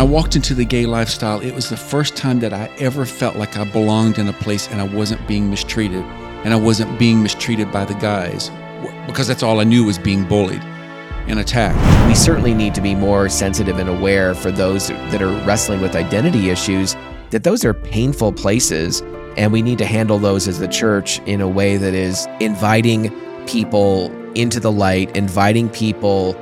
I walked into the gay lifestyle, it was the first time that I ever felt like I belonged in a place and I wasn't being mistreated. And I wasn't being mistreated by the guys because that's all I knew was being bullied and attacked. We certainly need to be more sensitive and aware for those that are wrestling with identity issues that those are painful places and we need to handle those as the church in a way that is inviting people into the light, inviting people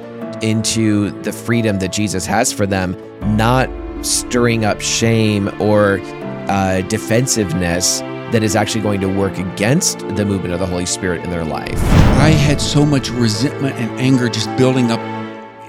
into the freedom that Jesus has for them, not stirring up shame or uh, defensiveness that is actually going to work against the movement of the Holy Spirit in their life. I had so much resentment and anger just building up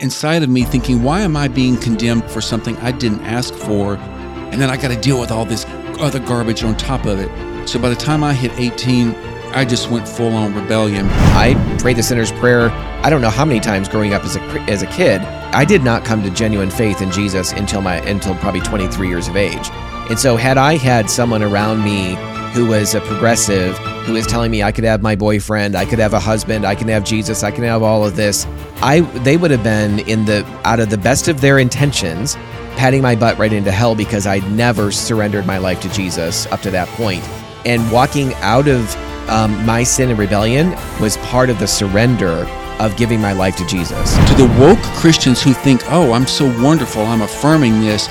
inside of me, thinking, why am I being condemned for something I didn't ask for? And then I got to deal with all this other garbage on top of it. So by the time I hit 18, I just went full on rebellion. I prayed the sinner's prayer. I don't know how many times growing up as a as a kid. I did not come to genuine faith in Jesus until my until probably 23 years of age. And so had I had someone around me who was a progressive, who was telling me I could have my boyfriend, I could have a husband, I can have Jesus, I can have all of this, I they would have been in the out of the best of their intentions, patting my butt right into hell because I'd never surrendered my life to Jesus up to that point. And walking out of um, my sin and rebellion was part of the surrender of giving my life to Jesus. To the woke Christians who think, oh, I'm so wonderful, I'm affirming this,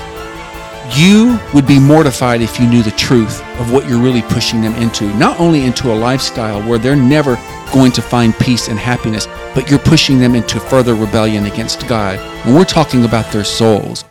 you would be mortified if you knew the truth of what you're really pushing them into. Not only into a lifestyle where they're never going to find peace and happiness, but you're pushing them into further rebellion against God. And we're talking about their souls.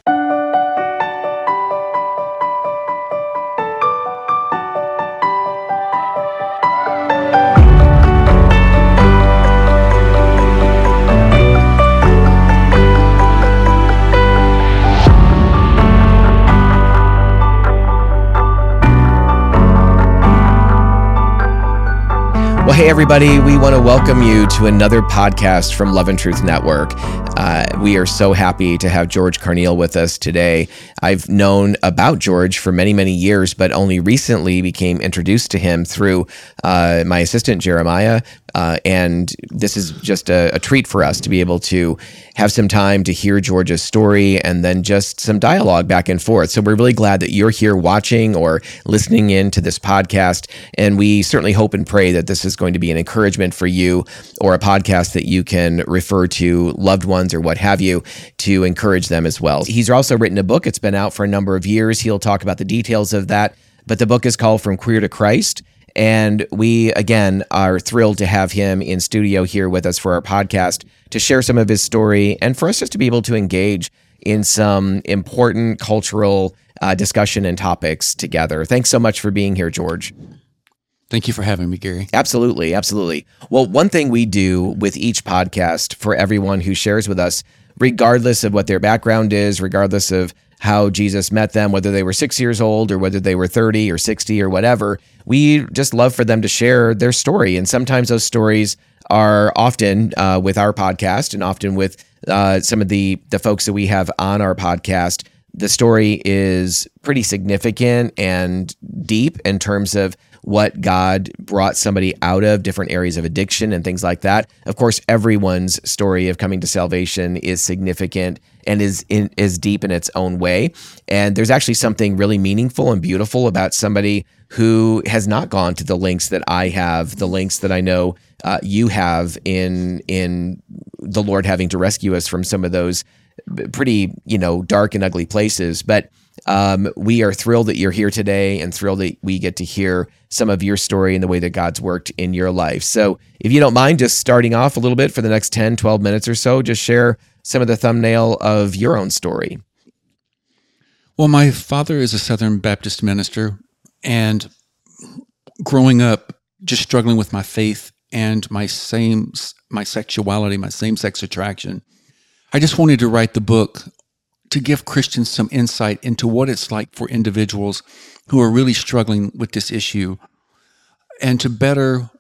Everybody, we want to welcome you to another podcast from Love and Truth Network. Uh, we are so happy to have George Carneal with us today. I've known about George for many, many years, but only recently became introduced to him through uh, my assistant, Jeremiah, uh, and this is just a, a, treat for us to be able to have some time to hear George's story and then just some dialogue back and forth. So we're really glad that you're here watching or listening in to this podcast. And we certainly hope and pray that this is going to be an encouragement for you or a podcast that you can refer to loved ones or what have you to encourage them as well. He's also written a book, it's been out for a number of years. He'll talk about the details of that. But the book is called From Queer to Christ and we, again, are thrilled to have him in studio here with us for our podcast to share some of his story and for us just to be able to engage in some important cultural uh, discussion and topics together. Thanks so much for being here, George. Thank you for having me, Garry. Absolutely. Absolutely. Well, one thing we do with each podcast for everyone who shares with us, regardless of what their background is, regardless of how Jesus met them, whether they were six years old or whether they were 30 or 60 or whatever. We just love for them to share their story. And sometimes those stories are often uh, with our podcast and often with uh, some of the, the folks that we have on our podcast. The story is pretty significant and deep in terms of what God brought somebody out of, different areas of addiction and things like that. Of course, everyone's story of coming to salvation is significant and is in, is deep in its own way. And there's actually something really meaningful and beautiful about somebody who has not gone to the links that I have, the links that I know uh, you have in in the Lord having to rescue us from some of those pretty you know dark and ugly places, but um, we are thrilled that you're here today and thrilled that we get to hear some of your story and the way that God's worked in your life. So, if you don't mind just starting off a little bit for the next 10, 12 minutes or so, just share some of the thumbnail of your own story. Well, my father is a Southern Baptist minister, and growing up, just struggling with my faith and my same my sexuality, my same sex attraction, I just wanted to write the book to give Christians some insight into what it's like for individuals who are really struggling with this issue and to better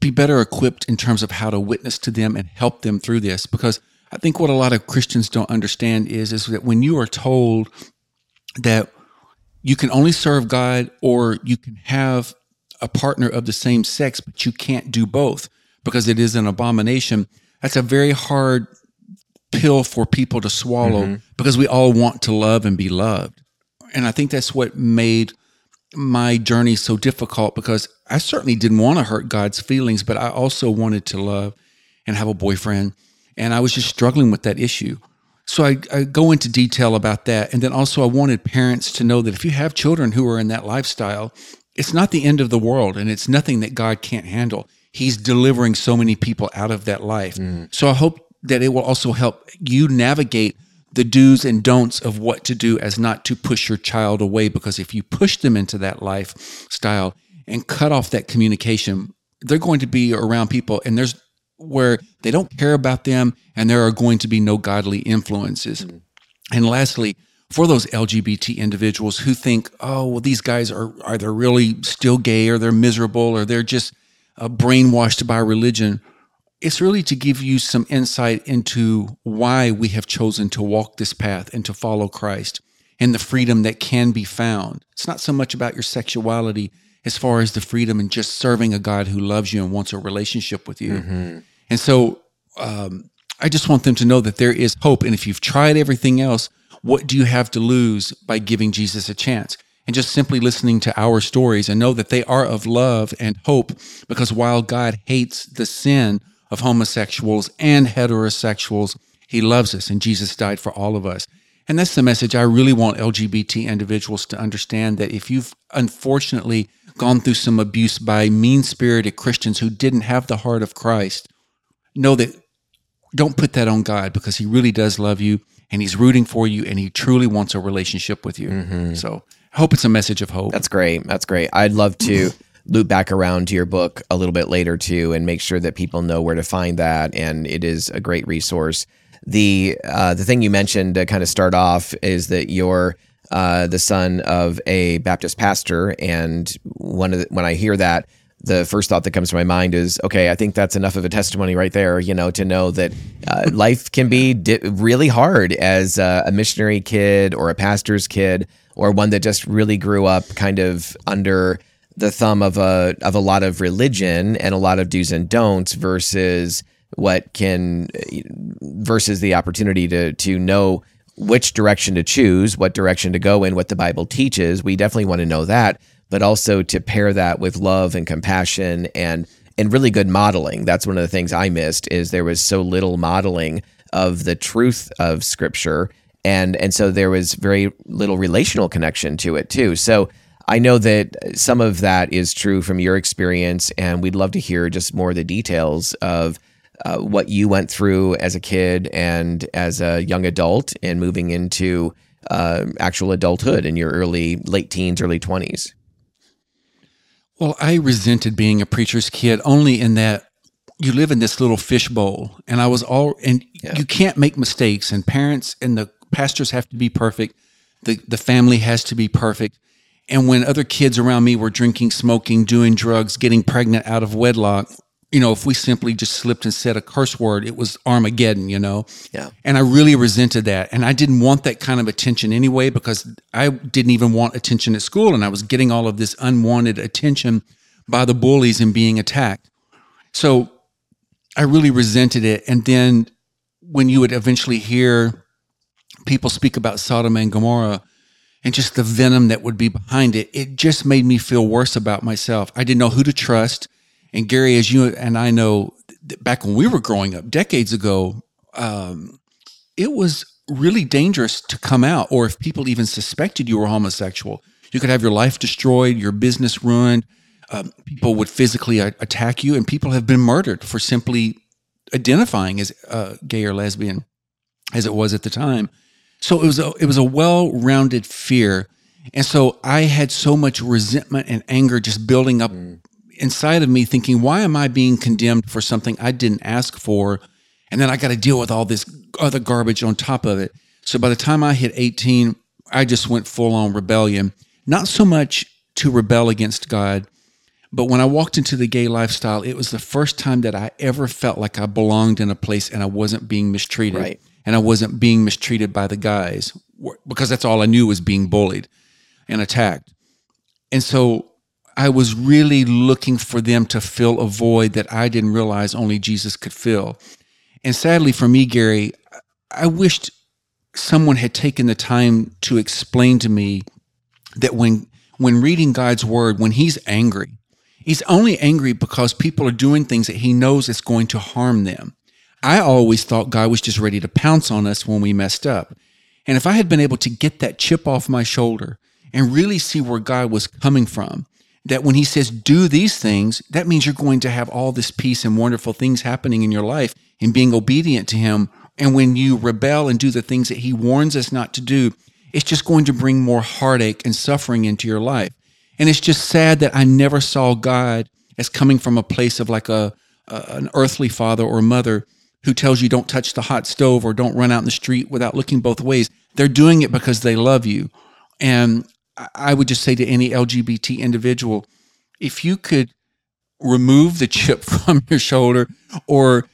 be better equipped in terms of how to witness to them and help them through this because I think what a lot of Christians don't understand is is that when you are told that you can only serve God or you can have a partner of the same sex but you can't do both because it is an abomination that's a very hard pill for people to swallow mm-hmm. because we all want to love and be loved. And I think that's what made my journey so difficult because I certainly didn't want to hurt God's feelings, but I also wanted to love and have a boyfriend. And I was just struggling with that issue. So I, I go into detail about that. And then also, I wanted parents to know that if you have children who are in that lifestyle, it's not the end of the world and it's nothing that God can't handle. He's delivering so many people out of that life. Mm. So I hope that it will also help you navigate the do's and don'ts of what to do as not to push your child away. Because if you push them into that lifestyle and cut off that communication, they're going to be around people and there's where they don't care about them and there are going to be no godly influences. And lastly, for those LGBT individuals who think, oh, well, these guys are either really still gay or they're miserable or they're just uh, brainwashed by religion, it's really to give you some insight into why we have chosen to walk this path and to follow Christ and the freedom that can be found. It's not so much about your sexuality as far as the freedom and just serving a God who loves you and wants a relationship with you. And so um, I just want them to know that there is hope. And if you've tried everything else, what do you have to lose by giving Jesus a chance? And just simply listening to our stories and know that they are of love and hope because while God hates the sin of homosexuals and heterosexuals, he loves us and Jesus died for all of us. And that's the message I really want LGBT individuals to understand that if you've unfortunately gone through some abuse by mean spirited Christians who didn't have the heart of Christ, know that don't put that on God because He really does love you and He's rooting for you and He truly wants a relationship with you. So I hope it's a message of hope. That's great. That's great. I'd love to loop back around to your book a little bit later too, and make sure that people know where to find that. And it is a great resource. The uh, the thing you mentioned to kind of start off is that you're uh, the son of a Baptist pastor, and one of the, when I hear that. The first thought that comes to my mind is, okay, I think that's enough of a testimony right there, you know, to know that uh, life can be di- really hard as uh, a missionary kid or a pastor's kid or one that just really grew up kind of under the thumb of a of a lot of religion and a lot of do's and don'ts versus what can versus the opportunity to to know which direction to choose, what direction to go in, what the Bible teaches. We definitely want to know that, but also to pair that with love and compassion and and really good modeling. That's one of the things I missed is there was so little modeling of the truth of scripture and and so there was very little relational connection to it too. So I know that some of that is true from your experience, and we'd love to hear just more of the details of uh, what you went through as a kid and as a young adult, and moving into uh, actual adulthood in your early, late teens, early twenties. Well, I resented being a preacher's kid only in that you live in this little fishbowl, and I was all, and you can't make mistakes, and parents and the pastors have to be perfect. The, the family has to be perfect. And when other kids around me were drinking, smoking, doing drugs, getting pregnant out of wedlock, you know, if we simply just slipped and said a curse word, it was Armageddon, you know? Yeah. And I really resented that. And I didn't want that kind of attention anyway because I didn't even want attention at school. And I was getting all of this unwanted attention by the bullies and being attacked. So I really resented it. And then when you would eventually hear people speak about Sodom and Gomorrah and just the venom that would be behind it, it just made me feel worse about myself. I didn't know who to trust. And Garry, as you and I know, back when we were growing up decades ago, um, it was really dangerous to come out, or if people even suspected you were homosexual, you could have your life destroyed, your business ruined. Um, people would physically a- attack you, and people have been murdered for simply identifying as uh, gay or lesbian, as it was at the time. So it was a, it was a well-rounded fear, and so I had so much resentment and anger just building up inside of me, thinking, "Why am I being condemned for something I didn't ask for?" And then I got to deal with all this other garbage on top of it. So by the time I hit 18, I just went full on rebellion. Not so much to rebel against God, but when I walked into the gay lifestyle, it was the first time that I ever felt like I belonged in a place and I wasn't being mistreated. Right. And I wasn't being mistreated by the guys because that's all I knew was being bullied and attacked. And so I was really looking for them to fill a void that I didn't realize only Jesus could fill. And sadly for me, Garry, I wished someone had taken the time to explain to me that when when reading God's word, when he's angry, he's only angry because people are doing things that he knows is going to harm them. I always thought God was just ready to pounce on us when we messed up. And if I had been able to get that chip off my shoulder and really see where God was coming from, that when he says do these things, that means you're going to have all this peace and wonderful things happening in your life and being obedient to him. And when you rebel and do the things that he warns us not to do, it's just going to bring more heartache and suffering into your life. And it's just sad that I never saw God as coming from a place of like a, a an earthly father or mother who tells you don't touch the hot stove or don't run out in the street without looking both ways. They're doing it because they love you. And I would just say to any LGBT individual, if you could remove the chip from your shoulder or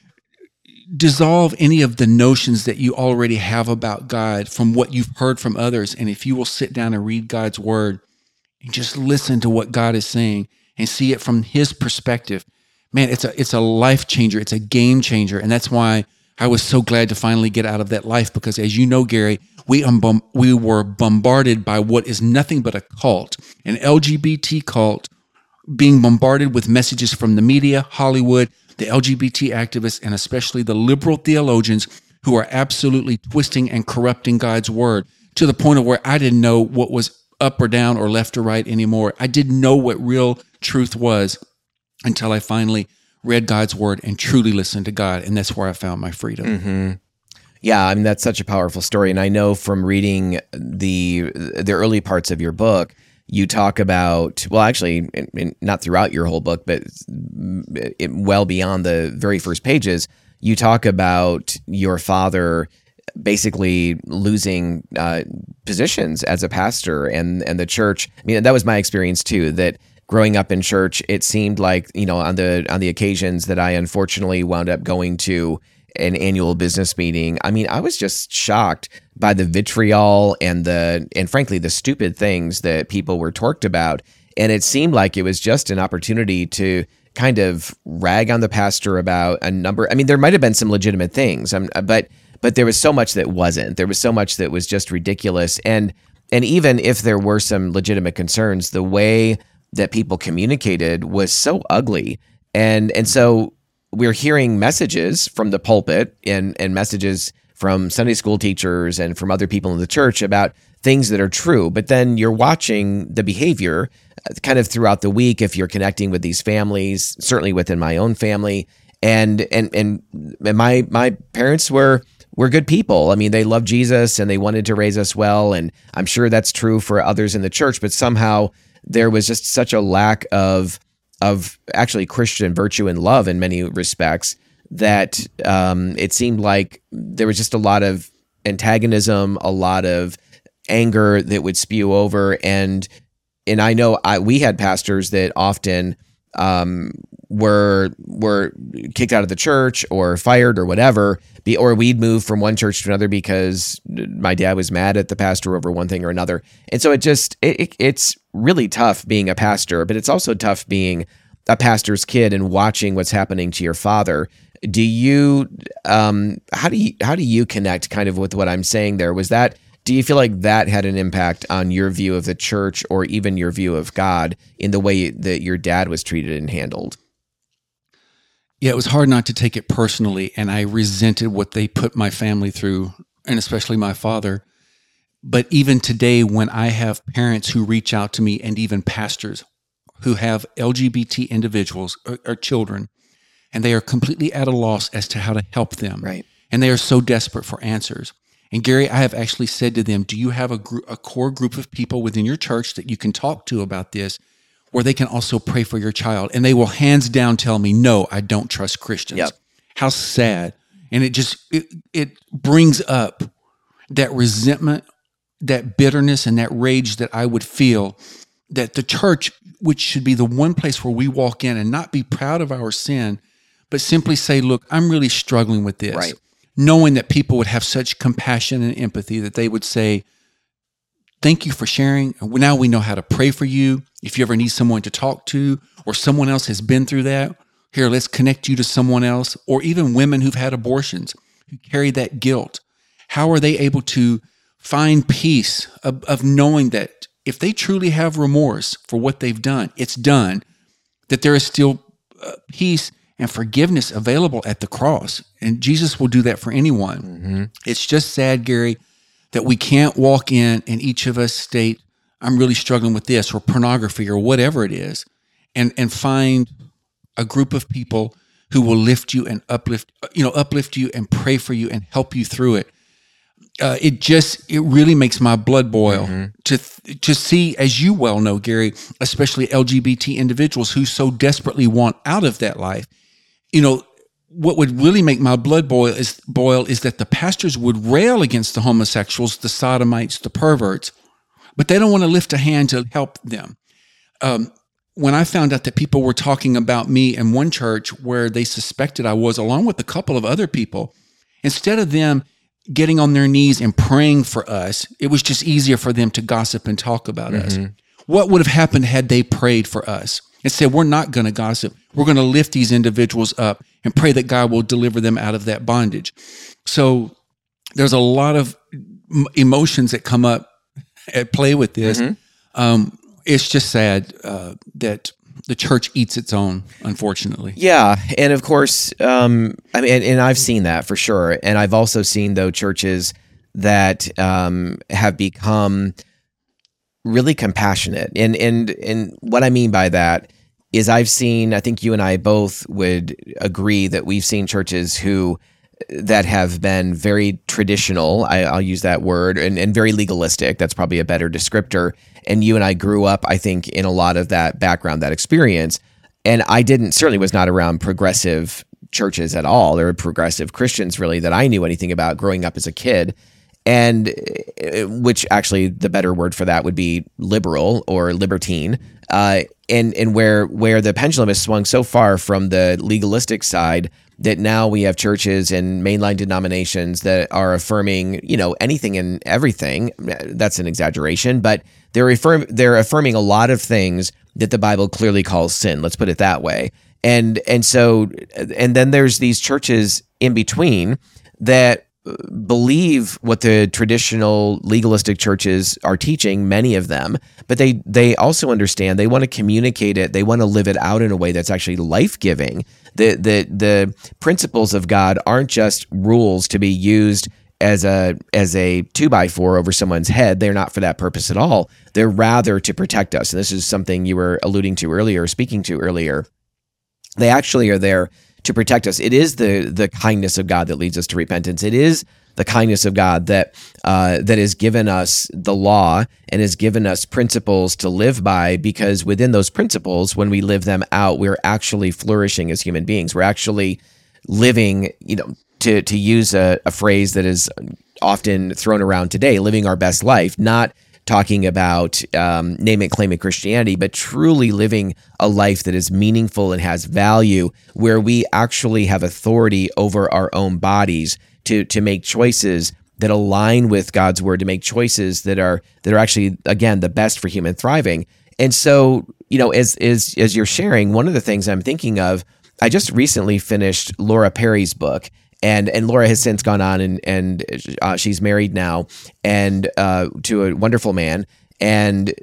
dissolve any of the notions that you already have about God from what you've heard from others. And if you will sit down and read God's word and just listen to what God is saying and see it from his perspective, man, it's a it's a life changer. It's a game changer. And that's why I was so glad to finally get out of that life because as you know, Garry, we um, we were bombarded by what is nothing but a cult, an LGBT cult being bombarded with messages from the media, Hollywood, the LGBT activists, and especially the liberal theologians who are absolutely twisting and corrupting God's word to the point of where I didn't know what was up or down or left or right anymore. I didn't know what real truth was until I finally read God's word and truly listened to God. And that's where I found my freedom. Mm-hmm. Yeah, I mean that's such a powerful story, and I know from reading the the early parts of your book you talk about well actually not throughout your whole book but it, well beyond the very first pages you talk about your father basically losing uh, positions as a pastor and and the church i mean that was my experience too that growing up in church it seemed like you know on the on the occasions that i unfortunately wound up going to an annual business meeting i mean i was just shocked by the vitriol and the and frankly the stupid things that people were torqued about. And it seemed like it was just an opportunity to kind of rag on the pastor about a number i mean there might have been some legitimate things um, but but there was so much that wasn't. There was so much that was just ridiculous. And and even if there were some legitimate concerns the way that people communicated was so ugly and and so we're hearing messages from the pulpit and and messages from Sunday school teachers and from other people in the church about things that are true. But then you're watching the behavior uh, kind of throughout the week if you're connecting with these families, certainly within my own family. And and and my my parents were were good people. I mean, they loved Jesus and they wanted to raise us well. And I'm sure that's true for others in the church, but somehow there was just such a lack of of actually Christian virtue and love in many respects that um, it seemed like there was just a lot of antagonism, a lot of anger that would spew over, and and I know I we had pastors that often um, were were kicked out of the church or fired or whatever, be, or we'd move from one church to another because my dad was mad at the pastor over one thing or another, and so it just it, it, it's really tough being a pastor, but it's also tough being a pastor's kid and watching what's happening to your father do you um, how do you how do you connect kind of with what I'm saying there? Was that do you feel like that had an impact on your view of the church or even your view of God in the way that your dad was treated and handled? Yeah, it was hard not to take it personally, and I resented what they put my family through, and especially my father. But even today, when I have parents who reach out to me, and even pastors who have LGBT individuals or, or children and they are completely at a loss as to how to help them. Right. And they are so desperate for answers. And Garry, I have actually said to them, do you have a, gr- a core group of people within your church that you can talk to about this where they can also pray for your child? And they will hands down tell me, no, I don't trust Christians. Yep. How sad. And it just, it, it brings up that resentment, that bitterness, and that rage that I would feel that the church, which should be the one place where we walk in and not be proud of our sin, but simply say, look, I'm really struggling with this. Right. Knowing that people would have such compassion and empathy that they would say, thank you for sharing. Now we know how to pray for you. If you ever need someone to talk to or someone else has been through that, here, let's connect you to someone else, or even women who've had abortions who carry that guilt. How are they able to find peace of, of knowing that if they truly have remorse for what they've done, it's done, that there is still uh, peace and forgiveness available at the cross. And Jesus will do that for anyone. Mm-hmm. It's just sad, Garry, that we can't walk in and each of us state, I'm really struggling with this or pornography or whatever it is, and, and find a group of people who will lift you and uplift, you know, uplift you and pray for you and help you through it. Uh, it just it really makes my blood boil Mm-hmm. to to see, as you well know, Garry, especially LGBT individuals who so desperately want out of that life. You know, what would really make my blood boil is boil is that the pastors would rail against the homosexuals, the sodomites, the perverts, but they don't want to lift a hand to help them. Um, when I found out that people were talking about me in one church where they suspected I was, along with a couple of other people, instead of them getting on their knees and praying for us, it was just easier for them to gossip and talk about us. What would have happened had they prayed for us and said, We're not going to gossip. We're going to lift these individuals up and pray that God will deliver them out of that bondage. So there's a lot of emotions that come up at play with this. Um, it's just sad uh, that the church eats its own, unfortunately. Yeah, and of course, um, I mean, and, and I've seen that for sure, and I've also seen though churches that um, have become really compassionate, and and and what I mean by that is I've seen, I think you and I both would agree that we've seen churches who that have been very traditional. I, I'll use that word and, and very legalistic. That's probably a better descriptor. And you and I grew up, I think, in a lot of that background, that experience. And I didn't, certainly was not around progressive churches at all or progressive Christians really that I knew anything about growing up as a kid. And uh, which actually the better word for that would be liberal or libertine. Uh, and and where where the pendulum has swung so far from the legalistic side that now we have churches and mainline denominations that are affirming, you know, anything and everything. That's an exaggeration, but they're affirm they're affirming a lot of things that the Bible clearly calls sin. Let's put it that way. And and so and then there's these churches in between that believe what the traditional legalistic churches are teaching many of them but they they also understand they want to communicate it they want to live it out in a way that's actually life-giving. The the the principles of god aren't just rules to be used as a as a two by four over someone's head. They're not for that purpose at all. They're rather to protect us. And this is something you were alluding to earlier speaking to earlier. They actually are there to protect us. It is the the kindness of God that leads us to repentance. It is the kindness of God that uh, that has given us the law and has given us principles to live by. Because within those principles, when we live them out, we're actually flourishing as human beings. We're actually living. You know, to to use a, a phrase that is often thrown around today, living our best life, not talking about um, name it, claim it Christianity, but truly living a life that is meaningful and has value, where we actually have authority over our own bodies to to make choices that align with God's word, to make choices that are that are actually again the best for human thriving. And so, you know, as as as you're sharing, one of the things I'm thinking of, I just recently finished Laura Perry's book, and and Laura has since gone on and and uh, she's married now and uh, to a wonderful man and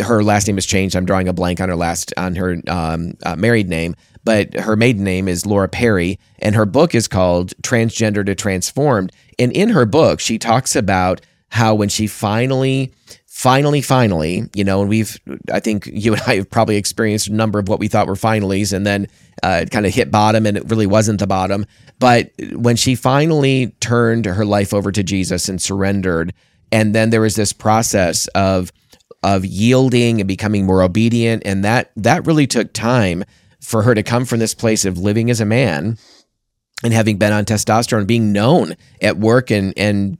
her last name has changed. I'm drawing a blank on her last on her um, uh, married name, but her maiden name is Laura Perry, and her book is called Transgender to Transformed. And in her book, she talks about how when she finally finally, finally, you know, and we've, I think you and I have probably experienced a number of what we thought were finallys and then uh, it kind of hit bottom and it really wasn't the bottom. But when she finally turned her life over to Jesus and surrendered, and then there was this process of, of yielding and becoming more obedient. And that, that really took time for her to come from this place of living as a man and having been on testosterone, being known at work and and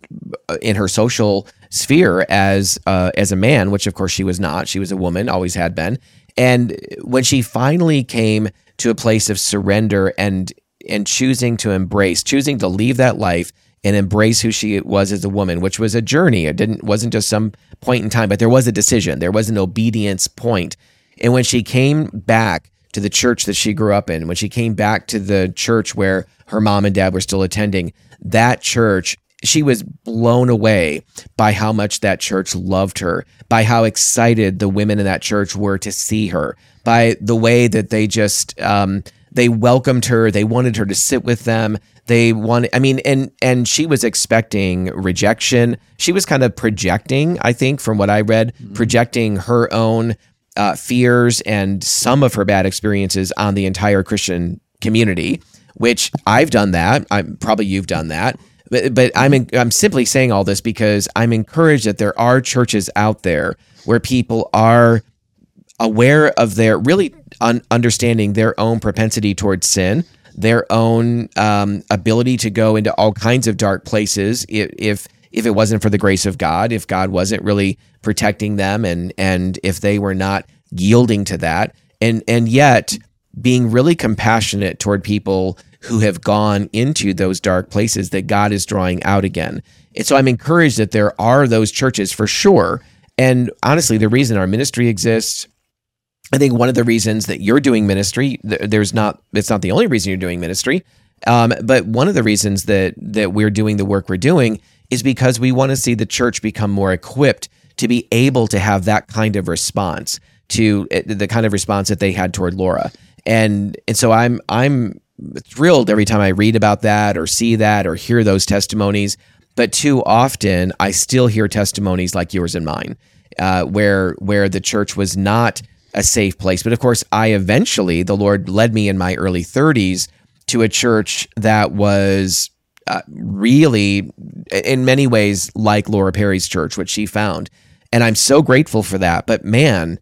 in her social sphere as uh, as a man, which of course she was not. She was a woman, always had been. And when she finally came to a place of surrender and and choosing to embrace, choosing to leave that life and embrace who she was as a woman, which was a journey. It didn't wasn't just some point in time, but there was a decision. There was an obedience point. And when she came back to the church that she grew up in, when she came back to the church where her mom and dad were still attending, that church she was blown away by how much that church loved her, by how excited the women in that church were to see her, by the way that they just um, they welcomed her, they wanted her to sit with them. They wanted, I mean, and and she was expecting rejection. She was kind of projecting, I think, from what I read, mm-hmm. projecting her own uh, fears and some of her bad experiences on the entire Christian community. Which I've done that. I'm probably you've done that. But, but I'm in, I'm simply saying all this because I'm encouraged that there are churches out there where people are aware of their really un- understanding their own propensity towards sin, their own um, ability to go into all kinds of dark places if, if if it wasn't for the grace of God, if God wasn't really protecting them and and if they were not yielding to that. And and yet being really compassionate toward people who have gone into those dark places that God is drawing out again. And so I'm encouraged that there are those churches for sure. And honestly, the reason our ministry exists, I think one of the reasons that you're doing ministry, there's not, it's not the only reason you're doing ministry, um, but one of the reasons that that we're doing the work we're doing is because we want to see the church become more equipped to be able to have that kind of response to eh, the kind of response that they had toward Laura. And and so I'm I'm thrilled every time I read about that or see that or hear those testimonies. But too often, I still hear testimonies like yours and mine, uh, where where the church was not a safe place. But of course, I eventually, the Lord led me in my early 30s to a church that was uh, really, in many ways, like Laura Perry's church, which she found. And I'm so grateful for that. But man,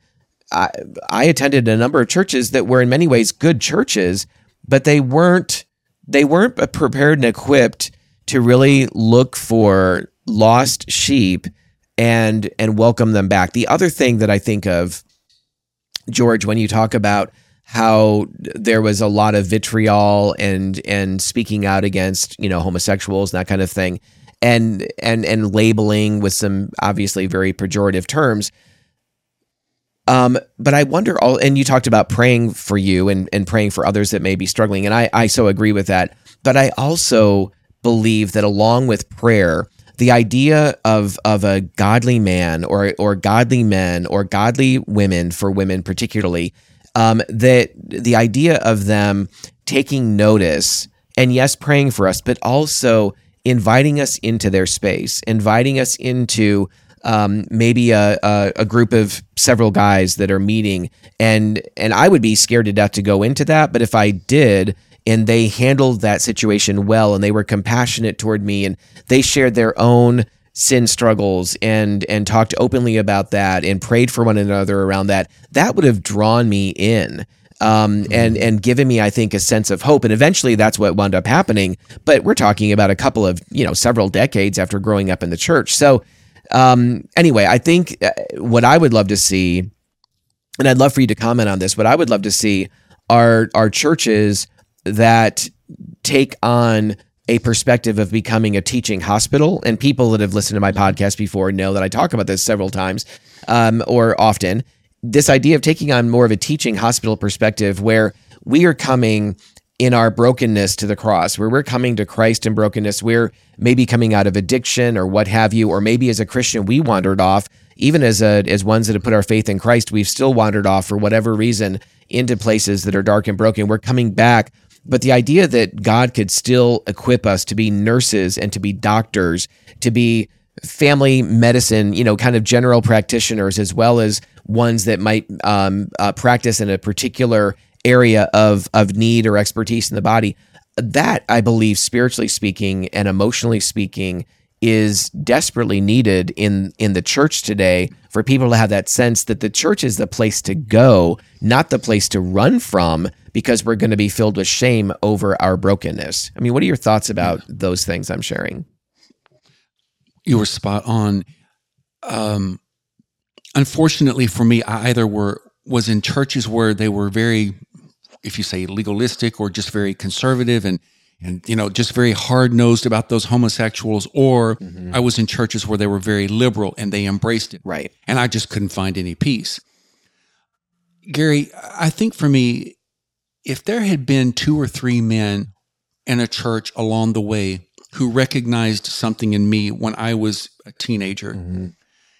I, I attended a number of churches that were in many ways good churches, but they weren't they weren't prepared and equipped to really look for lost sheep and and welcome them back. The other thing that I think of George when you talk about how there was a lot of vitriol and and speaking out against, you know, homosexuals and that kind of thing and and and labeling with some obviously very pejorative terms um, but I wonder all, and you talked about praying for you and, and praying for others that may be struggling. And I, I so agree with that. But I also believe that along with prayer, the idea of, of a godly man or, or godly men or godly women for women, particularly, um, that the idea of them taking notice and yes, praying for us, but also inviting us into their space, inviting us into um, maybe a, a, a, group of several guys that are meeting and and I would be scared to death to go into that but if I did and they handled that situation well and they were compassionate toward me and they shared their own sin struggles and and talked openly about that and prayed for one another around that that would have drawn me in um, and mm-hmm. and given me, I think, a sense of hope. And eventually, that's what wound up happening. But we're talking about a couple of, you know, several decades after growing up in the church. So um, anyway, I think uh, what I would love to see, and I'd love for you to comment on this, what I would love to see are are churches that take on a perspective of becoming a teaching hospital. And people that have listened to my podcast before know that I talk about this several times um, or often. This idea of taking on more of a teaching hospital perspective where we are coming in our brokenness to the cross, where we're coming to Christ in brokenness, we're maybe coming out of addiction or what have you, or maybe as a Christian we wandered off, even as a, as ones that have put our faith in Christ, we've still wandered off for whatever reason into places that are dark and broken. We're coming back, but the idea that God could still equip us to be nurses and to be doctors, to be family medicine, you know, kind of general practitioners, as well as ones that might um, uh, practice in a particular area of of need or expertise in the body that i believe spiritually speaking and emotionally speaking is desperately needed in in the church today for people to have that sense that the church is the place to go not the place to run from because we're going to be filled with shame over our brokenness. I mean what are your thoughts about those things i'm sharing? You were spot on. Um unfortunately for me i either were was in churches where they were very if you say legalistic or just very conservative and and you know just very hard nosed about those homosexuals or mm-hmm. I was in churches where they were very liberal and they embraced it right and I just couldn't find any peace Garry I think for me if there had been two or three men in a church along the way who recognized something in me when I was a teenager Mm-hmm.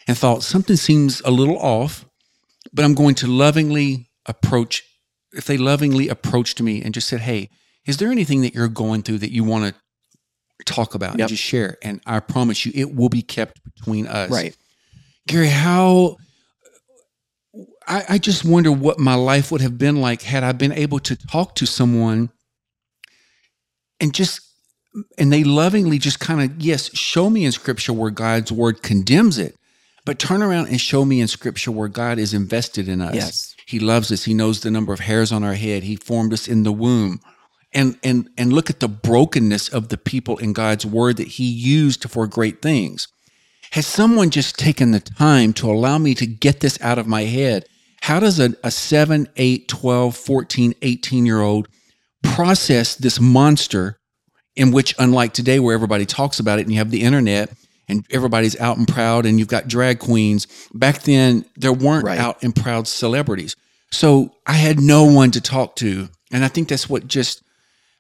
and thought something seems a little off, but I'm going to lovingly approach. If they lovingly approached me and just said, Hey, is there anything that you're going through that you want to talk about Yep. and just share? And I promise you, it will be kept between us. Right. Garry, how I, I just wonder what my life would have been like had I been able to talk to someone and just and they lovingly just kind of yes show me in scripture where god's word condemns it but turn around and show me in scripture where god is invested in us. Yes. he loves us. He knows the number of hairs on our head. He formed us in the womb. And and and look at the brokenness of the people in god's word that he used for great things. Has someone just taken the time to allow me to get this out of my head? How does a, a 7 8 12 14 18 year old process this monster in which unlike today where everybody talks about it and you have the internet and everybody's out and proud and you've got drag queens. Back then there weren't Right. out and proud celebrities. So i had no one to talk to and i think that's what just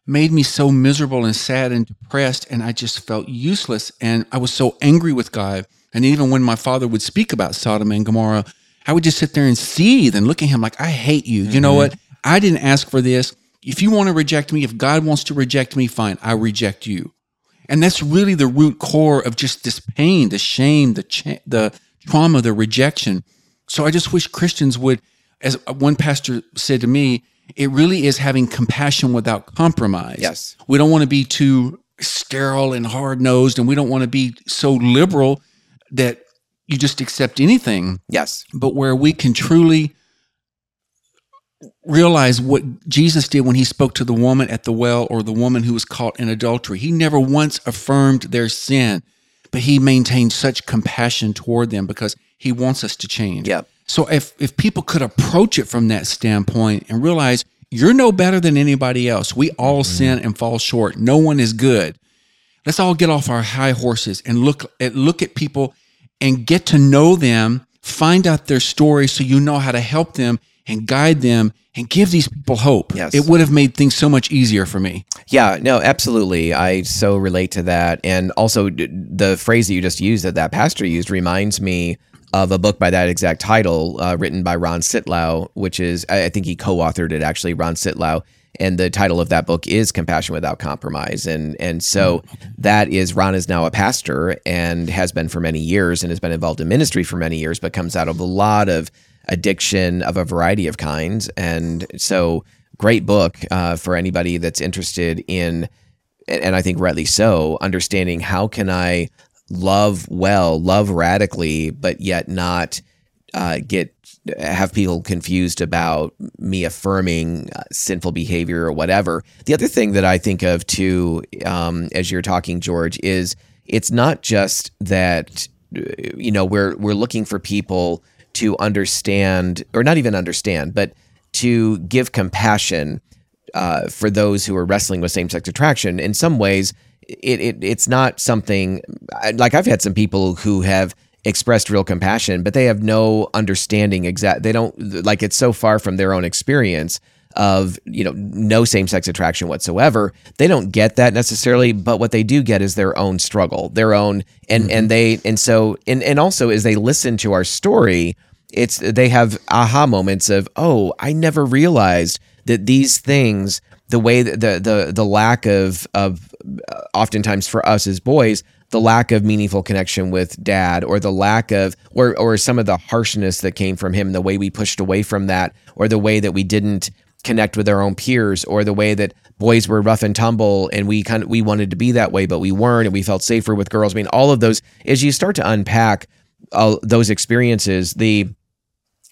made me so miserable and sad and depressed and i just felt useless and i was so angry with god. And even when my father would speak about sodom and gomorrah i would just sit there and seethe and look at him like i hate you. You know mm-hmm. what? I didn't ask for this. If you want to reject me if god wants to reject me fine i reject you and that's really the root core of just this pain the shame the cha- the trauma the rejection so i just wish christians would as one pastor said to me it really is having compassion without compromise Yes. we don't want to be too sterile and hard-nosed and we don't want to be so liberal that you just accept anything Yes. but where we can truly realize what Jesus did when he spoke to the woman at the well or the woman who was caught in adultery. He never once affirmed their sin, but he maintained such compassion toward them because he wants us to change. Yep. So if if people could approach it from that standpoint and realize you're no better than anybody else. We all mm-hmm. sin and fall short. No one is good. Let's all get off our high horses and look at look at people and get to know them, find out their story so you know how to help them and guide them and give these people hope. Yes. It would have made things so much easier for me. Yeah, no, absolutely. I so relate to that. And also, the phrase that you just used that that pastor used reminds me of a book by that exact title, uh, written by Ron Citlau, which is, I think he co authored it actually, Ron Citlau. And the title of that book is Compassion Without Compromise. And and so that is Ron is now a pastor and has been for many years and has been involved in ministry for many years, but comes out of a lot of addiction of a variety of kinds. And so great book uh, for anybody that's interested in and I think rightly so, understanding how can I love well, love radically, but yet not uh, get have people confused about me affirming uh, sinful behavior or whatever. The other thing that I think of too, um, as you're talking, George, is it's not just that uh, you know we're we're looking for people to understand or not even understand, but to give compassion uh, for those who are wrestling with same-sex attraction. In some ways, it, it it's not something like I've had some people who have expressed real compassion, but they have no understanding exact. They don't like it's so far from their own experience of you know no same-sex attraction whatsoever they don't get that necessarily but what they do get is their own struggle their own and and they and so and and also as they listen to our story it's they have aha moments of oh i never realized that these things the way that the the the lack of of uh, oftentimes for us as boys the lack of meaningful connection with dad or the lack of or or some of the harshness that came from him the way we pushed away from that or the way that we didn't connect with our own peers or the way that boys were rough and tumble and we kind of we wanted to be that way but we weren't and we felt safer with girls i mean all of those as you start to unpack uh, those experiences the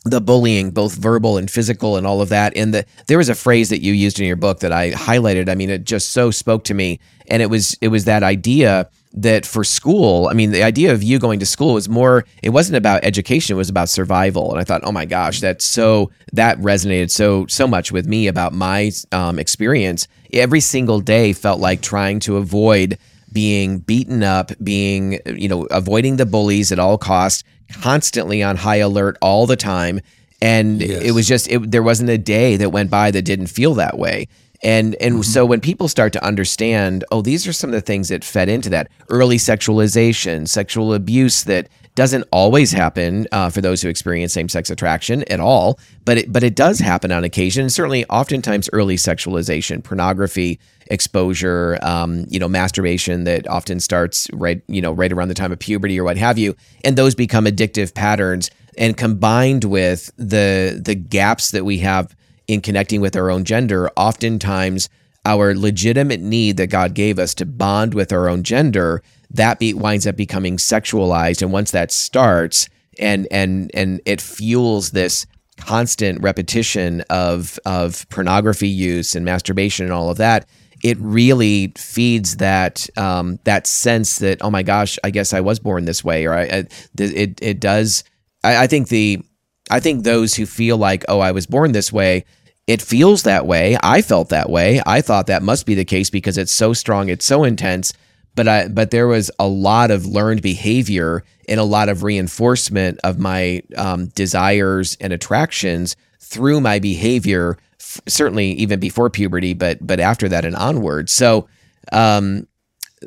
the bullying, both verbal and physical, and all of that. And the there was a phrase that you used in your book that I highlighted. I mean, it just so spoke to me, and it was it was that idea that for school, I mean, the idea of you going to school was more. It wasn't about education; it was about survival. And I thought, oh my gosh, that's so that resonated so so much with me about my um, experience. Every single day felt like trying to avoid being beaten up, being, you know, avoiding the bullies at all costs, constantly on high alert all the time. And Yes. it was just, it, there wasn't a day that went by that didn't feel that way. And and so when people start to understand, oh, these are some of the things that fed into that early sexualization, sexual abuse that doesn't always happen uh, for those who experience same-sex attraction at all, but it but it does happen on occasion. And certainly, oftentimes, early sexualization, pornography exposure, um, you know, masturbation that often starts right, you know, right around the time of puberty or what have you, and those become addictive patterns. And combined with the the gaps that we have in connecting with our own gender, oftentimes our legitimate need that God gave us to bond with our own gender that be, winds up becoming sexualized. And once that starts, and and and it fuels this constant repetition of of pornography use and masturbation and all of that, it really feeds that um, that sense that oh my gosh, I guess I was born this way, or I, I it it does. I, I think the I think those who feel like oh I was born this way it feels that way. I felt that way. I thought that must be the case because it's so strong, it's so intense. But I but there was a lot of learned behavior and a lot of reinforcement of my um, desires and attractions through my behavior. F- certainly, even before puberty, but but after that and onward. So, um,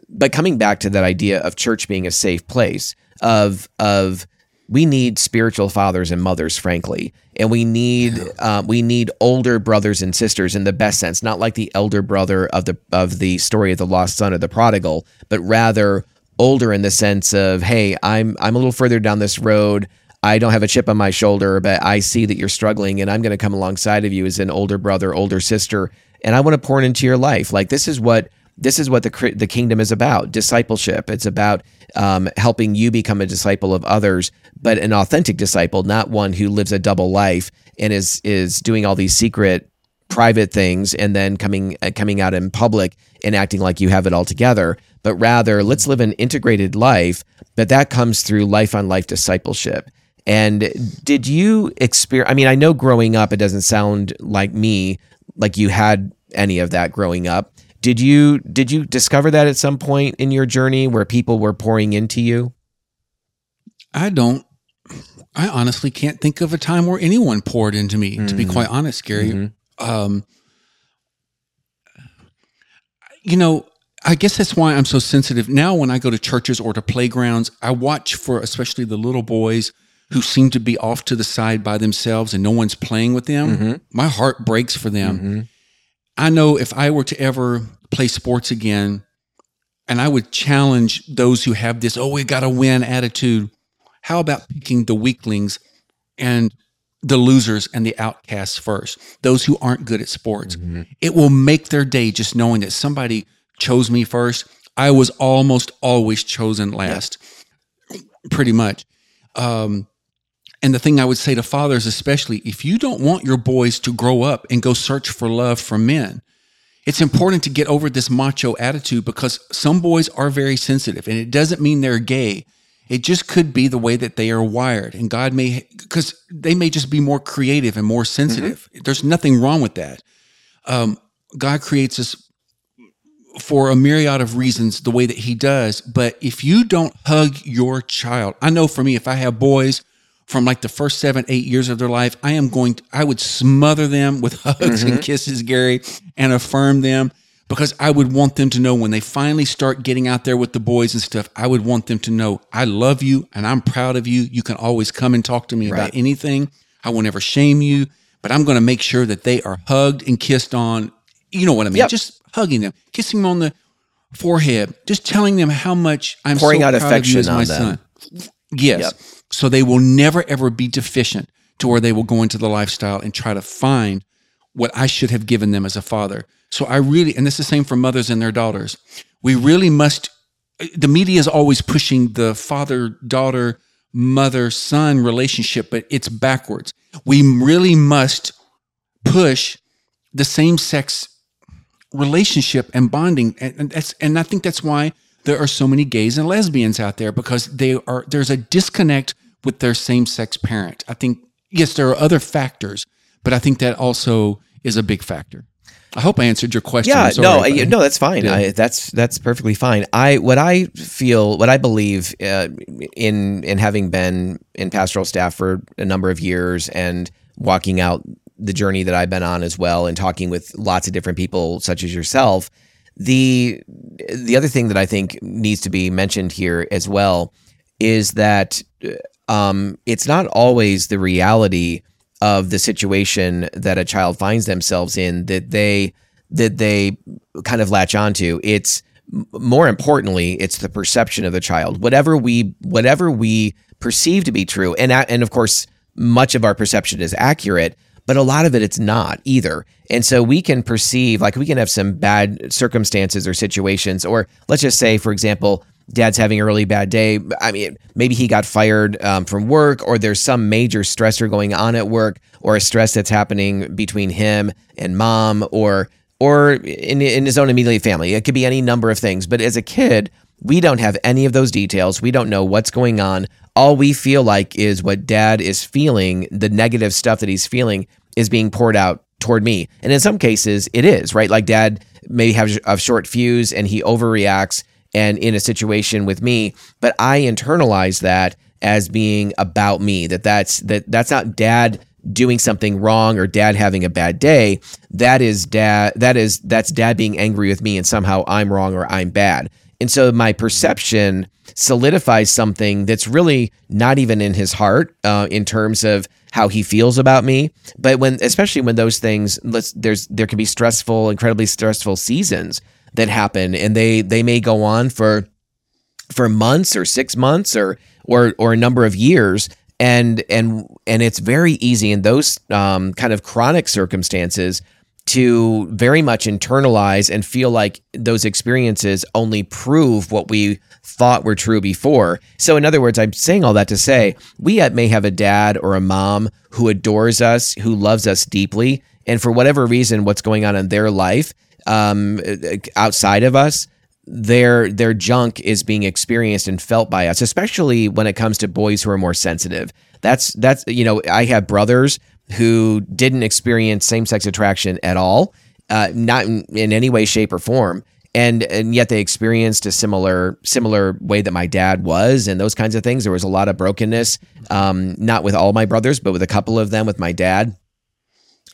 but coming back to that idea of church being a safe place of of we need spiritual fathers and mothers, frankly, and we need uh, we need older brothers and sisters in the best sense, not like the elder brother of the of the story of the lost son of the prodigal, but rather older in the sense of, hey, I'm I'm a little further down this road. I don't have a chip on my shoulder, but I see that you're struggling, and I'm going to come alongside of you as an older brother, older sister, and I want to pour into your life. Like this is what this is what the the kingdom is about discipleship. It's about um, helping you become a disciple of others but an authentic disciple not one who lives a double life and is is doing all these secret private things and then coming uh, coming out in public and acting like you have it all together but rather let's live an integrated life but that comes through life on life discipleship. And did you experience i mean i know growing up it doesn't sound like me like you had any of that growing up did you did you discover that at some point in your journey where people were pouring into you? I don't. I honestly can't think of a time where anyone poured into me. Mm-hmm. To be mm-hmm. quite honest, Garry. Mm-hmm. Um, you know, I guess that's why I'm so sensitive now. When I go to churches or to playgrounds, I watch for especially the little boys who seem to be off to the side by themselves and no one's playing with them. Mm-hmm. My heart breaks for them. I know if I were to ever play sports again, and I would challenge those who have this, oh, we got to win attitude. How about picking the weaklings and the losers and the outcasts first, those who aren't good at sports? Mm-hmm. It will make their day just knowing that somebody chose me first. I was almost always chosen last, yeah. pretty much. Um, and the thing I would say to fathers, especially, if you don't want your boys to grow up and go search for love from men, it's important to get over this macho attitude because some boys are very sensitive and it doesn't mean they're gay. It just could be the way that they are wired. And God may, because they may just be more creative and more sensitive. Mm-hmm. There's nothing wrong with that. Um, God creates us for a myriad of reasons the way that He does. But if you don't hug your child, I know for me, if I have boys, from like the first seven, eight years of their life, I am going to, I would smother them with hugs mm-hmm. and kisses, Garry, and affirm them because I would want them to know when they finally start getting out there with the boys and stuff, I would want them to know I love you and I'm proud of you. You can always come and talk to me right. about anything. I will never shame you, but I'm going to make sure that they are hugged and kissed on. You know what I mean? Yep. Just hugging them, kissing them on the forehead, just telling them how much I'm pouring so out affection on them. Son. Yes. Yep. So they will never ever be deficient to where they will go into the lifestyle and try to find what I should have given them as a father. So I really, and this is the same for mothers and their daughters. We really must, the media is always pushing the father, daughter, mother, son relationship, but it's backwards. We really must push the same sex relationship and bonding. And, that's, and I think that's why there are so many gays and lesbians out there because they are there's a disconnect with their same-sex parent. I think yes, there are other factors, but I think that also is a big factor. I hope I answered your question. Yeah, no, I, no, that's fine. I, that's that's perfectly fine. I what I feel, what I believe uh, in in having been in pastoral staff for a number of years and walking out the journey that I've been on as well, and talking with lots of different people, such as yourself, the the other thing that I think needs to be mentioned here as well is that um, it's not always the reality of the situation that a child finds themselves in that they that they kind of latch onto. It's more importantly, it's the perception of the child. Whatever we whatever we perceive to be true, and and of course, much of our perception is accurate, but a lot of it it's not either. And so we can perceive like we can have some bad circumstances or situations, or let's just say, for example, dad's having a really bad day. I mean, maybe he got fired um, from work, or there's some major stressor going on at work, or a stress that's happening between him and mom, or or in, in his own immediate family. It could be any number of things. But as a kid, we don't have any of those details. We don't know what's going on. All we feel like is what dad is feeling, the negative stuff that he's feeling is being poured out toward me. And in some cases, it is, right? Like dad may have a short fuse and he overreacts and in a situation with me, but I internalize that as being about me, that that's that that's not dad doing something wrong or dad having a bad day. That is dad that is that's dad being angry with me and somehow i'm wrong or i'm bad. And so my perception solidifies something that's really not even in his heart uh, in terms of how he feels about me. But when especially when those things let's there's there can be stressful incredibly stressful seasons that happen and they they may go on for for months or 6 months or or or a number of years and and and it's very easy in those um, kind of chronic circumstances to very much internalize and feel like those experiences only prove what we thought were true before. So, in other words, I'm saying all that to say we may have a dad or a mom who adores us, who loves us deeply, and for whatever reason, what's going on in their life um, outside of us their their junk is being experienced and felt by us, especially when it comes to boys who are more sensitive. That's that's you know I have brothers who didn't experience same sex attraction at all, uh, not in, in any way, shape, or form, and and yet they experienced a similar similar way that my dad was, and those kinds of things. There was a lot of brokenness, um, not with all my brothers, but with a couple of them with my dad,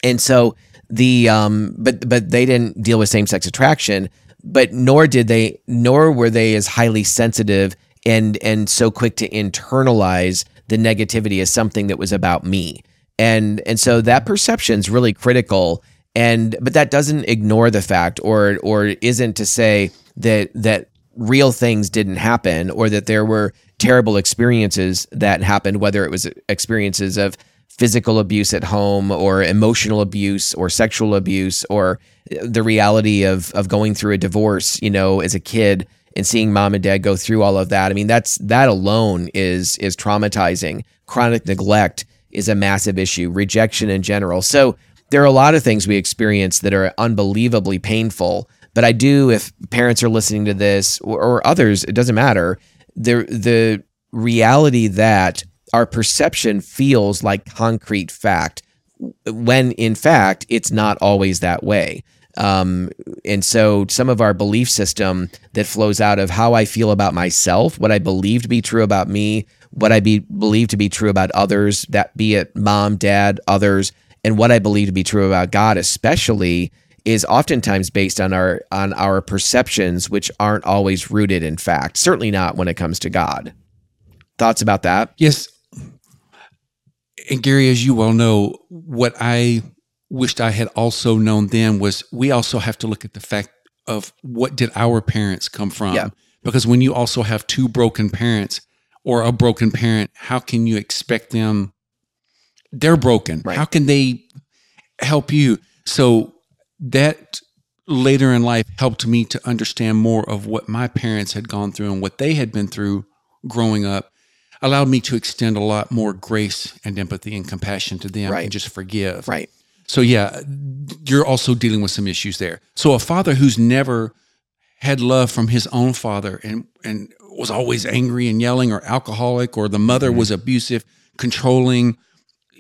and so the um, but but they didn't deal with same sex attraction but nor did they nor were they as highly sensitive and and so quick to internalize the negativity as something that was about me. And and so that perception is really critical. And but that doesn't ignore the fact or or isn't to say that that real things didn't happen or that there were terrible experiences that happened whether it was experiences of physical abuse at home or emotional abuse or sexual abuse or uh, the reality of of going through a divorce, you know, as a kid and seeing mom and dad go through all of that. I mean, that's that alone is is traumatizing. Chronic neglect is a massive issue, rejection in general. So there are a lot of things we experience that are unbelievably painful. But I do, if parents are listening to this or, or others, it doesn't matter. The the reality that our perception feels like concrete fact when in fact it's not always that way. Um, and so some of our belief system that flows out of how I feel about myself, what I believe to be true about me, what I be, believe to be true about others, that be it mom, dad, others, and what I believe to be true about God, especially, is oftentimes based on our on our perceptions, which aren't always rooted in fact. Certainly not when it comes to God. Thoughts about that? Yes, and Garry, as you well know, what I wished I had also known then was we also have to look at the fact of what did our parents come from? Yeah. Because when you also have two broken parents or a broken parent, how can you expect them? They're broken. Right. How can they help you? So that later in life helped me to understand more of what my parents had gone through and what they had been through growing up allowed me to extend a lot more grace and empathy and compassion to them Right. and just forgive. Right. So yeah, you're also dealing with some issues there. So a father who's never had love from his own father and and was always angry and yelling or alcoholic or the mother was abusive, controlling,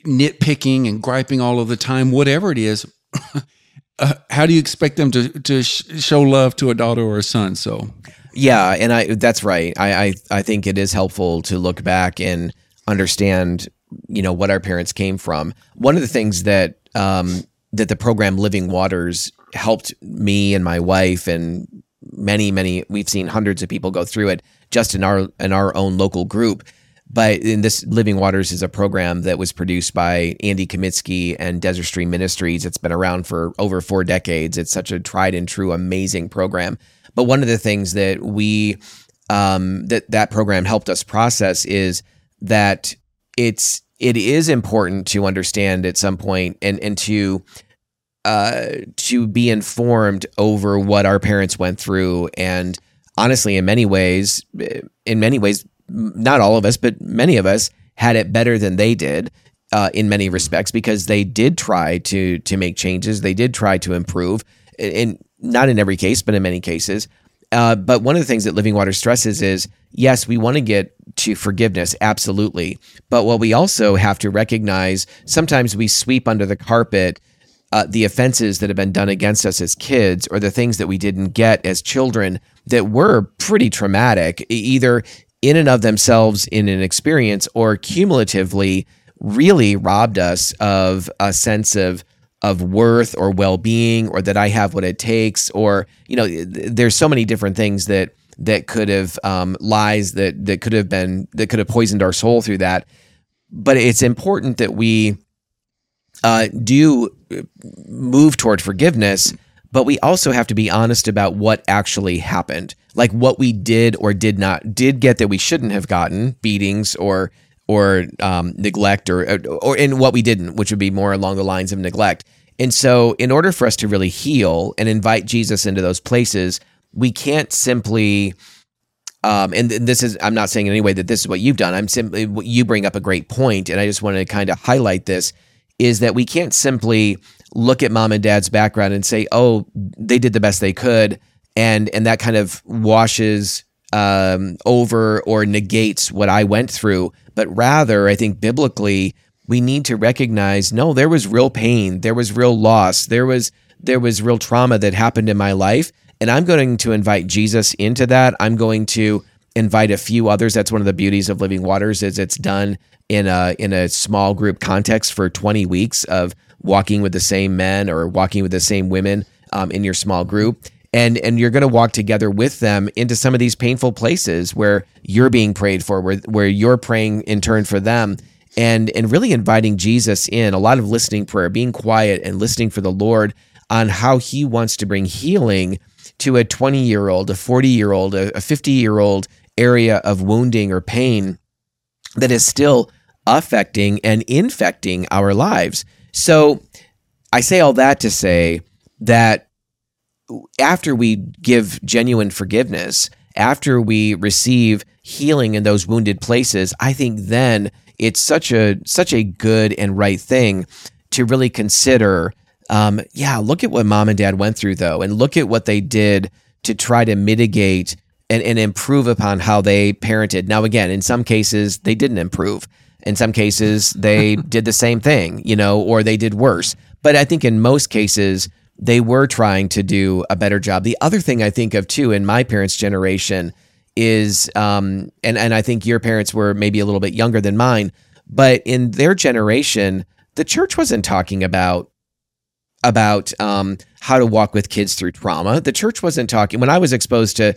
nitpicking and griping all of the time, whatever it is, uh, how do you expect them to to sh- show love to a daughter or a son? So Yeah, and I that's right. I, I I think it is helpful to look back and understand you know what our parents came from. One of the things that um, that the program Living Waters helped me and my wife and many many we've seen hundreds of people go through it just in our in our own local group. But in this Living Waters is a program that was produced by Andy Comiskey and Desert Stream Ministries. It's been around for over four decades. It's such a tried and true, amazing program. But one of the things that we um, that that program helped us process is that it's it is important to understand at some point and and to uh, to be informed over what our parents went through. And honestly in many ways in many ways not all of us but many of us had it better than they did uh, in many respects because they did try to to make changes. They did try to improve. And not in every case but in many cases uh, but one of the things that Living Water stresses is yes, we want to get to forgiveness, absolutely. But what we also have to recognize sometimes we sweep under the carpet uh, the offenses that have been done against us as kids or the things that we didn't get as children that were pretty traumatic, either in and of themselves in an experience or cumulatively really robbed us of a sense of of worth or well-being or that I have what it takes or you know there's so many different things that that could have um, lies that that could have been that could have poisoned our soul through that. But it's important that we uh, do move toward forgiveness but we also have to be honest about what actually happened. Like what we did or did not did get that we shouldn't have gotten beatings or or um, neglect or or in what we didn't, which would be more along the lines of neglect. And so, in order for us to really heal and invite Jesus into those places, we can't simply. Um, and this is, I'm not saying in any way that this is what you've done. I'm simply, you bring up a great point, and I just want to kind of highlight this is that we can't simply look at mom and dad's background and say, oh, they did the best they could. And, and that kind of washes um, over or negates what I went through, but rather, I think biblically, we need to recognize no, there was real pain, there was real loss, there was there was real trauma that happened in my life, and I'm going to invite Jesus into that. I'm going to invite a few others. That's one of the beauties of Living Waters is it's done in a in a small group context for 20 weeks of walking with the same men or walking with the same women um, in your small group and and you're going to walk together with them into some of these painful places where you're being prayed for where where you're praying in turn for them and and really inviting Jesus in a lot of listening prayer being quiet and listening for the Lord on how he wants to bring healing to a 20 year old a 40 year old a 50 year old area of wounding or pain that is still affecting and infecting our lives. So i say all that to say that after we give genuine forgiveness, after we receive healing in those wounded places, I think then it's such a such a good and right thing to really consider. Um, yeah, look at what mom and dad went through though, and look at what they did to try to mitigate and, and improve upon how they parented. Now, again, in some cases they didn't improve. In some cases they did the same thing, you know, or they did worse. But I think in most cases they were trying to do a better job. The other thing I think of too in my parents' generation is, um, and and I think your parents were maybe a little bit younger than mine, but in their generation, the church wasn't talking about about um, how to walk with kids through trauma. The church wasn't talking when I was exposed to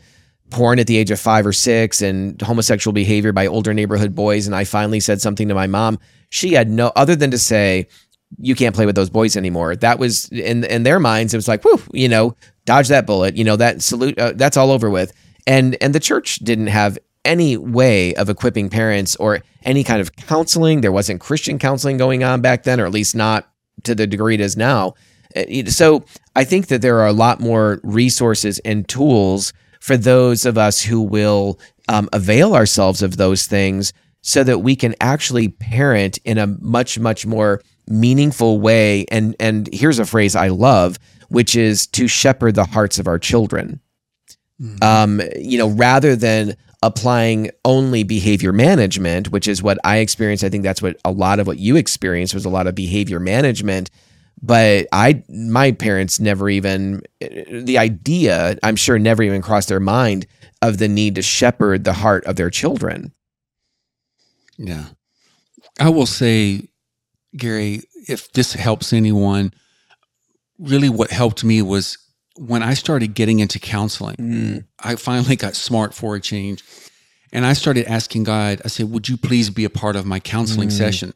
porn at the age of five or six and homosexual behavior by older neighborhood boys, and I finally said something to my mom. She had no other than to say, you can't play with those boys anymore. That was in in their minds. It was like, whoo, you know, dodge that bullet. You know, that salute. Uh, that's all over with. And and the church didn't have any way of equipping parents or any kind of counseling. There wasn't Christian counseling going on back then, or at least not to the degree it is now. Uh, so I think that there are a lot more resources and tools for those of us who will um, avail ourselves of those things so that we can actually parent in a much much more meaningful way and and here's a phrase I love which is to shepherd the hearts of our children. Mm-hmm. um you know rather than applying only behavior management which is what I experienced I think that's what a lot of what you experienced was a lot of behavior management but I my parents never even the idea I'm sure never even crossed their mind of the need to shepherd the heart of their children. Yeah. I will say, Garry, if this helps anyone, really what helped me was when I started getting into counseling, Mm. I finally got smart for a change. And I started asking God, I said, Would you please be a part of my counseling Mm. session?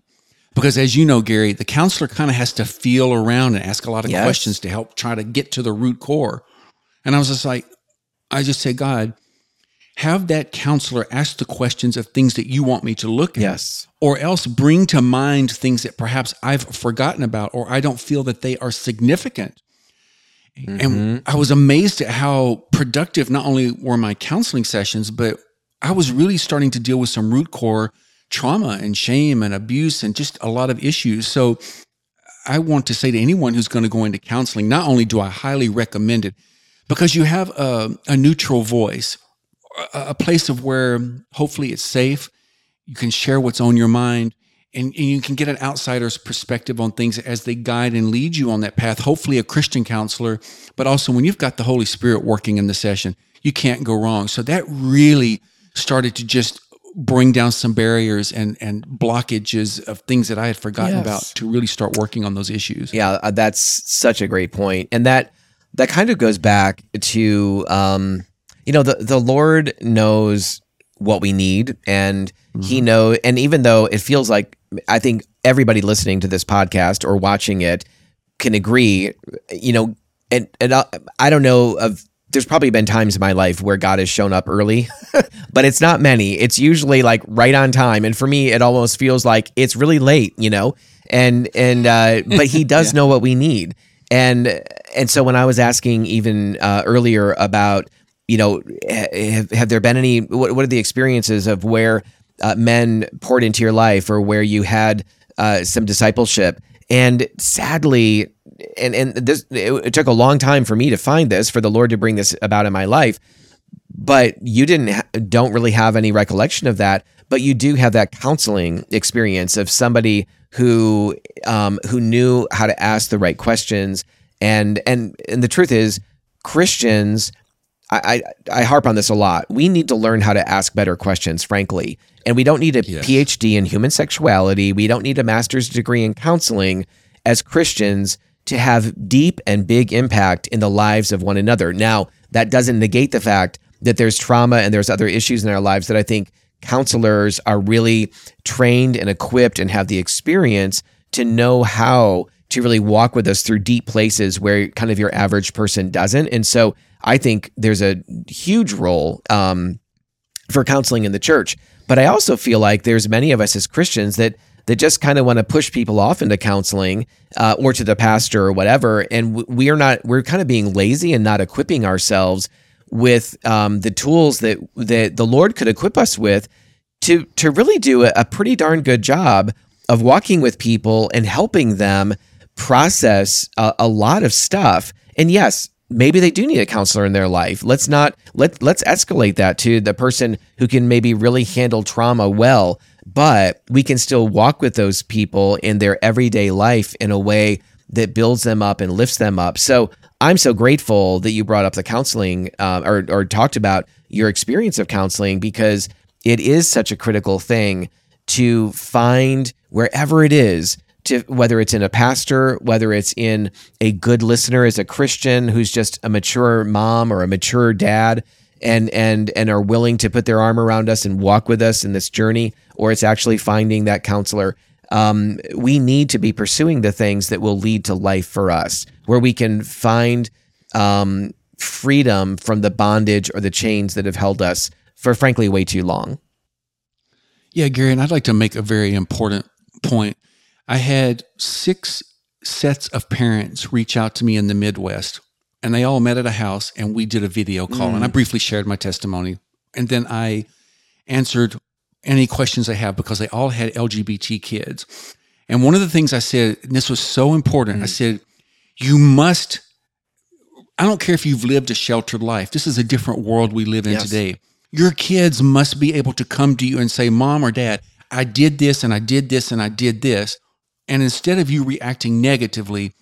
Because as you know, Garry, the counselor kind of has to feel around and ask a lot of Yes. questions to help try to get to the root core. And I was just like, I just said, God, have that counselor ask the questions of things that you want me to look at Yes. Or else bring to mind things that perhaps I've forgotten about or I don't feel that they are significant. And mm-hmm. I was amazed at how productive not only were my counseling sessions, but I was really starting to deal with some root core trauma and shame and abuse and just a lot of issues. So I want to say to anyone who's going to go into counseling, not only do I highly recommend it, because you have a, a neutral voice, a, a place of where hopefully it's safe. You can share what's on your mind and, and you can get an outsider's perspective on things as they guide and lead you on that path. Hopefully, a Christian counselor, but also when you've got the Holy Spirit working in the session, you can't go wrong. So that really started to just bring down some barriers and and blockages of things that I had forgotten Yes. about to really start working on those issues. Yeah, uh, that's such a great point, and that that kind of goes back to um, you know the the Lord knows what we need, and He know, and even though it feels like I think everybody listening to this podcast or watching it can agree, you know, and and I, I don't know of. There's probably been times in my life where God has shown up early, but it's not many. It's usually like right on time, and for me, it almost feels like it's really late, you know. And and uh, but He does know what we need, and and so when I was asking even uh, earlier about you know have, have there been any what, what are the experiences of where uh, men poured into your life or where you had uh, some discipleship. And sadly and and this it, it took a long time for me to find this for the lord to bring this about in my life. But you didn't ha- don't really have any recollection of that but you do have that counseling experience of somebody who um, who knew how to ask the right questions. And and and the truth is christians I, I I harp on this a lot. We need to learn how to ask better questions, frankly. And we don't need a Yes. PhD in human sexuality. We don't need a master's degree in counseling as Christians to have deep and big impact in the lives of one another. Now, that doesn't negate the fact that there's trauma and there's other issues in our lives that I think counselors are really trained and equipped and have the experience to know how to really walk with us through deep places where kind of your average person doesn't. And so I think there's a huge role um, for counseling in the church. But I also feel like there's many of us as Christians that that just kind of want to push people off into counseling uh, or to the pastor or whatever, and we are not. We're kind of being lazy and not equipping ourselves with um, the tools that that the Lord could equip us with to to really do a, a pretty darn good job of walking with people and helping them process a, a lot of stuff. And yes, maybe they do need a counselor in their life. Let's not let let's escalate that to the person who can maybe really handle trauma well, but we can still walk with those people in their everyday life in a way that builds them up and lifts them up. So I'm so grateful that you brought up the counseling uh, or or talked about your experience of counseling because it is such a critical thing to find wherever it is to whether it's in a pastor whether it's in a good listener as a christian who's just a mature mom or a mature dad and and and are willing to put their arm around us and walk with us in this journey or it's actually finding that counselor um, we need to be pursuing the things that will lead to life for us where we can find um, freedom from the bondage or the chains that have held us for frankly way too long Yeah, Garry, and I'd like to make a very important point. I had six sets of parents reach out to me in the Midwest, and they all met at a house, and we did a video call. And I mm. briefly shared my testimony, and then I answered any questions they have because they all had LGBT kids. And one of the things I said, and this was so important, I mm. said, you must. I don't care if you've lived a sheltered life. This is a different world we live in Yes. today. Your kids must be able to come to you and say, Mom or Dad, I did this and I did this and I did this. And instead of you reacting negatively,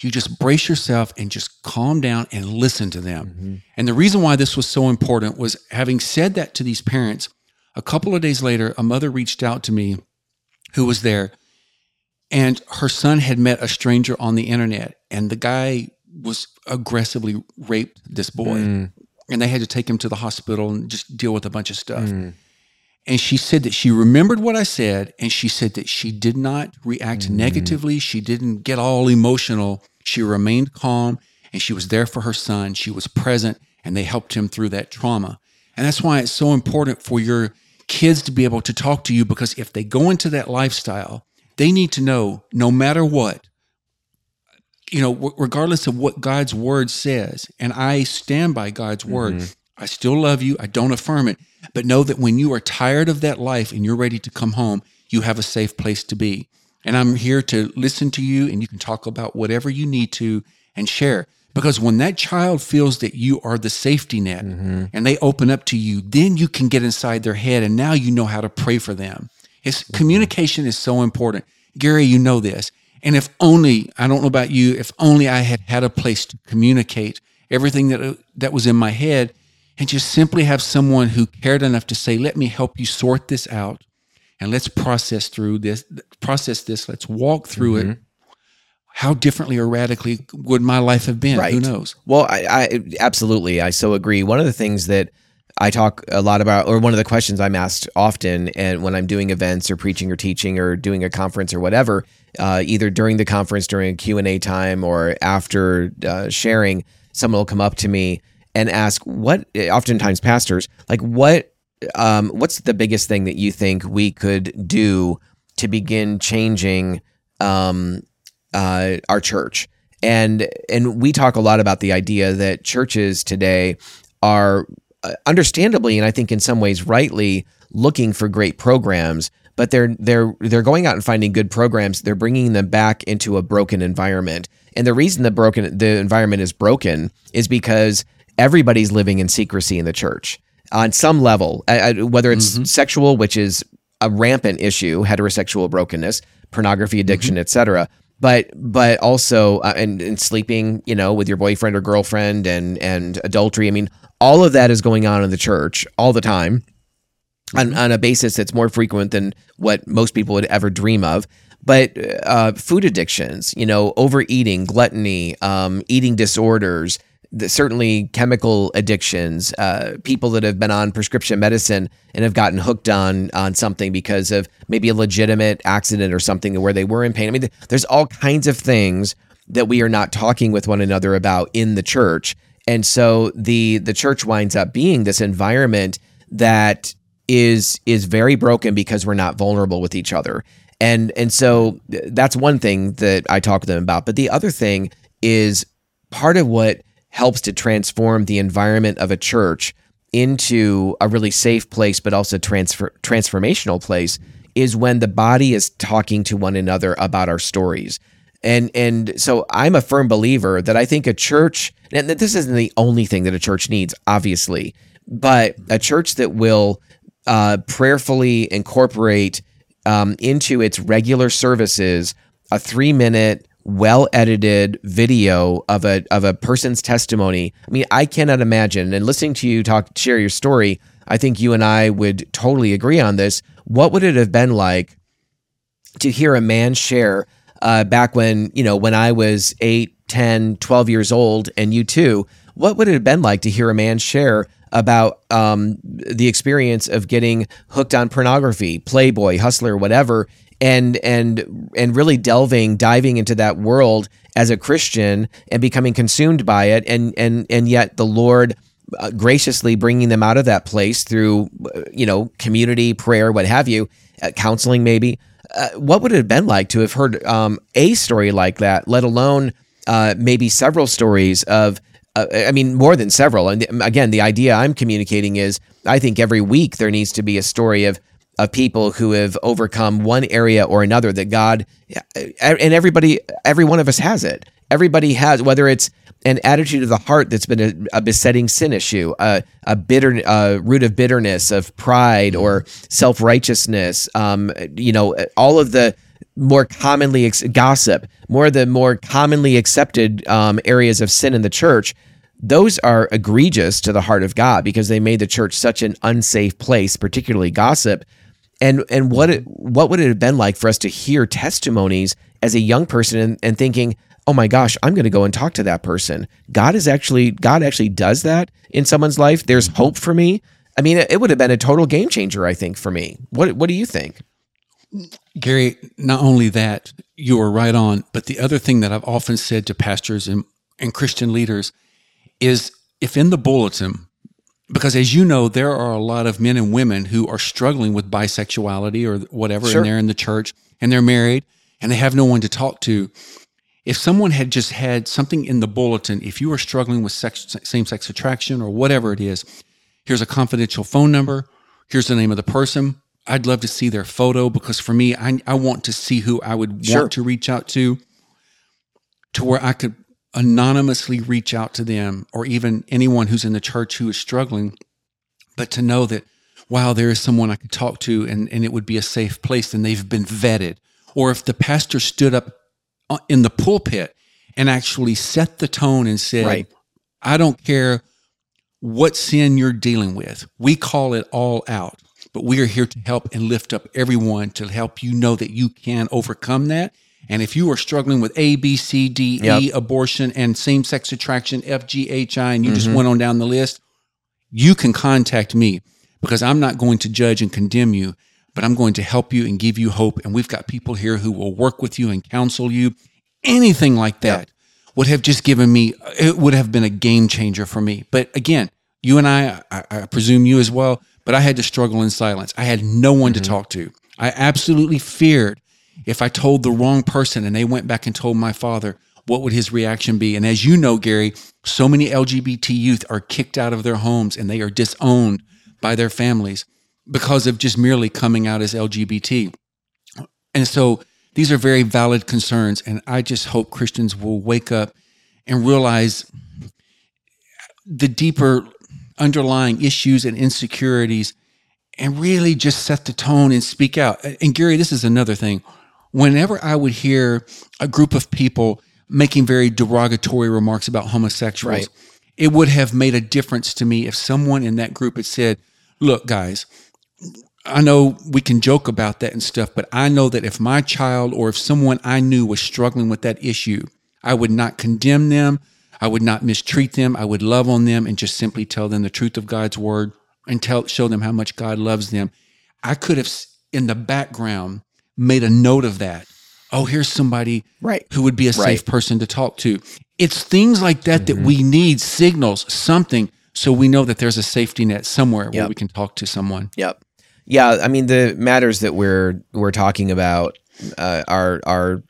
you just brace yourself and just calm down and listen to them. And the reason why this was so important was having said that to these parents, a couple of days later, a mother reached out to me who was there. And her son had met a stranger on the internet, and the guy was aggressively raped this boy. Mm. And they had to take him to the hospital and just deal with a bunch of stuff. And she said that she remembered what I said, and she said that she did not react mm. negatively. She didn't get all emotional. She remained calm and she was there for her son. She was present, and they helped him through that trauma. And that's why it's so important for your kids to be able to talk to you because if they go into that lifestyle, they need to know no matter what, you know, w- regardless of what God's word says, and I stand by God's word, mm-hmm. I still love you. I don't affirm it, but know that when you are tired of that life and you're ready to come home, you have a safe place to be. And I'm here to listen to you, and you can talk about whatever you need to and share. Because when that child feels that you are the safety net mm-hmm. and they open up to you, then you can get inside their head and now you know how to pray for them. It's mm-hmm. communication is so important. Garry, you know this. And if only, I don't know about you, if only I had had a place to communicate everything that uh, that was in my head and just simply have someone who cared enough to say, "Let me help you sort this out and let's process through this, process this, let's walk through it." How differently or radically would my life have been? Who knows? Well, I, I absolutely, I so agree. One of the things that I talk a lot about, or one of the questions I'm asked often, and when I'm doing events or preaching or teaching or doing a conference or whatever, uh, either during the conference during a Q and A time or after uh, sharing, someone will come up to me and ask, "What?" Oftentimes, pastors like, "What? Um, what's the biggest thing that you think we could do to begin changing?" Um, uh, our church. And and we talk a lot about the idea that churches today are uh, understandably and I think in some ways rightly looking for great programs, but they're they're they're going out and finding good programs. They're bringing them back into a broken environment. And the reason the broken the environment is broken is because everybody's living in secrecy in the church on some level, whether it's sexual, which is a rampant issue, heterosexual brokenness, pornography addiction, etc. But but also uh, and, and sleeping, you know, with your boyfriend or girlfriend, and and adultery. I mean, all of that is going on in the church all the time, on, on a basis that's more frequent than what most people would ever dream of. But uh, food addictions, you know, overeating, gluttony, um, eating disorders, the, certainly chemical addictions, uh, people that have been on prescription medicine and have gotten hooked on on something because of maybe a legitimate accident or something where they were in pain. I mean, there's all kinds of things that we are not talking with one another about in the church, and so the the church winds up being this environment that is is very broken because we're not vulnerable with each other. And and so that's one thing that I talk to them about. But the other thing is part of what helps to transform the environment of a church into a really safe place, but also transfer transformational place is when the body is talking to one another about our stories. And and so I'm a firm believer that I think a church and this isn't the only thing that a church needs, obviously, but a church that will uh, prayerfully incorporate um, into its regular services a three minute well edited video of a of a person's testimony. I mean, I cannot imagine. And listening to you talk, share your story, I think you and I would totally agree on this. What would it have been like to hear a man share uh, back when you know when I was 8, 10, 12 years old, and you too? What would it have been like to hear a man share about um, the experience of getting hooked on pornography, Playboy, Hustler, whatever, and and and really delving, diving into that world as a Christian and becoming consumed by it, and and and yet the Lord uh, graciously bringing them out of that place through uh, you know community prayer, what have you, uh, counseling maybe. Uh, what would it have been like to have heard um, a story like that, let alone uh, maybe several stories of I mean, more than several. And again, the idea I'm communicating is I think every week there needs to be a story of of people who have overcome one area or another that God and everybody, every one of us has it. Everybody has, whether it's an attitude of the heart that's been a, a besetting sin issue, a, a bitter uh, root of bitterness, of pride, or self righteousness. Um, you know, all of the more commonly ex- gossip, more of the more commonly accepted um, areas of sin in the church. Those are egregious to the heart of God because they made the church such an unsafe place, particularly gossip. And and what it, mm-hmm. what would it have been like for us to hear testimonies as a young person and, and thinking, oh my gosh, I'm going to go and talk to that person. God is actually God actually does that in someone's life. There's mm-hmm. hope for me. I mean, it, it would have been a total game changer, I think, for me. What what do you think? Garry, not only that, you are right on, but the other thing that I've often said to pastors and, and Christian leaders is if in the bulletin, because as you know, there are a lot of men and women who are struggling with bisexuality or whatever, Sure. and they're in the church and they're married and they have no one to talk to. If someone had just had something in the bulletin, if you are struggling with sex, same sex attraction or whatever it is, here's a confidential phone number, here's the name of the person. I'd love to see their photo because for me, I, I want to see who I would Sure. want to reach out to, to where I could anonymously reach out to them or even anyone who's in the church who is struggling, but to know that, wow, there is someone I could talk to and, and it would be a safe place and they've been vetted. Or if the pastor stood up uh, in the pulpit and actually set the tone and said, Right. I don't care what sin you're dealing with. We call it all out, but we are here to help and lift up everyone to help you know that you can overcome that. And if you are struggling with A, B, C, D, E, Yep. abortion, and same sex attraction, F, G, H, I, and you just mm-hmm. went on down the list, you can contact me because I'm not going to judge and condemn you, but I'm going to help you and give you hope. And we've got people here who will work with you and counsel you. Anything like that would have just given me, it would have been a game changer for me. But again, you and I, I, I presume you as well, but I had to struggle in silence. I had no one to mm-hmm. talk to. I absolutely feared if I told the wrong person and they went back and told my father, what would his reaction be? And as you know, Garry, so many LGBT youth are kicked out of their homes and they are disowned by their families because of just merely coming out as LGBT. And so these are very valid concerns. And I just hope Christians will wake up and realize the deeper underlying issues and insecurities and really just set the tone and speak out. And Garry, this is another thing. Whenever I would hear a group of people making very derogatory remarks about homosexuals, Right. it would have made a difference to me if someone in that group had said, Look, guys, I know we can joke about that and stuff, but I know that if my child or if someone I knew was struggling with that issue, I would not condemn them. I would not mistreat them. I would love on them and just simply tell them the truth of God's word and tell show them how much God loves them. I could have in the background made a note of that. Oh, here's somebody Right. who would be a Right. safe person to talk to. It's things like that that Mm-hmm. we need signals, something so we know that there's a safety net somewhere where we can talk to someone. Yep. Yeah, I mean the matters that we're we're talking about uh, are are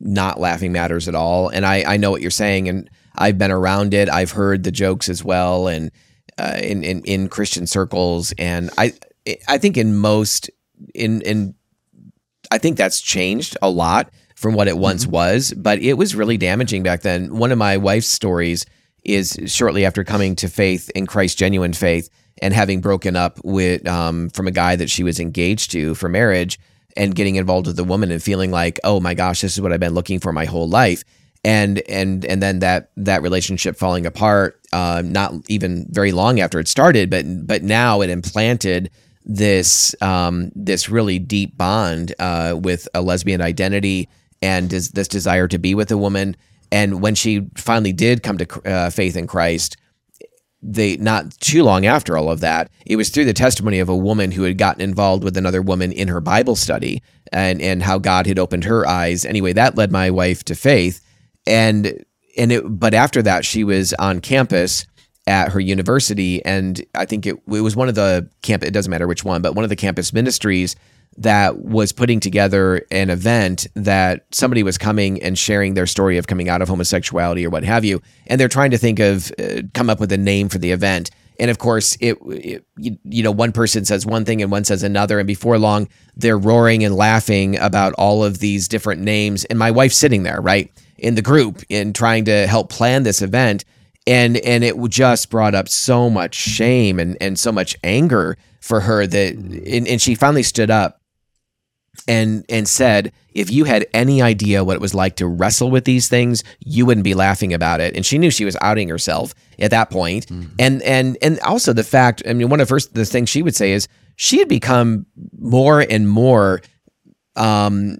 not laughing matters at all, and I I know what you're saying, and I've been around it. I've heard the jokes as well, and uh, in in in Christian circles, and I I think in most in in I think that's changed a lot from what it once was, but it was really damaging back then. One of my wife's stories is shortly after coming to faith in Christ, genuine faith, and having broken up with um, from a guy that she was engaged to for marriage, and getting involved with a woman and feeling like, oh my gosh, this is what I've been looking for my whole life, and and and then that that relationship falling apart, uh, not even very long after it started, but but now it implanted this um, this really deep bond uh, with a lesbian identity and des- this desire to be with a woman. And when she finally did come to uh, faith in Christ, they not too long after all of that, it was through the testimony of a woman who had gotten involved with another woman in her Bible study and and how God had opened her eyes. Anyway, that led my wife to faith. And and it but after that she was on campus at her university and I think it, it was one of the camp it doesn't matter which one, but one of the campus ministries that was putting together an event that somebody was coming and sharing their story of coming out of homosexuality or what have you and they're trying to think of uh, come up with a name for the event. And of course it, it you, you know one person says one thing and one says another and before long they're roaring and laughing about all of these different names. And my wife's sitting there right in the group and trying to help plan this event and and it just brought up so much shame and and so much anger for her that and, and she finally stood up and and said if you had any idea what it was like to wrestle with these things you wouldn't be laughing about it. And she knew she was outing herself at that point. Mm-hmm. and and and also the fact i mean one of the first the things she would say is she had become more and more um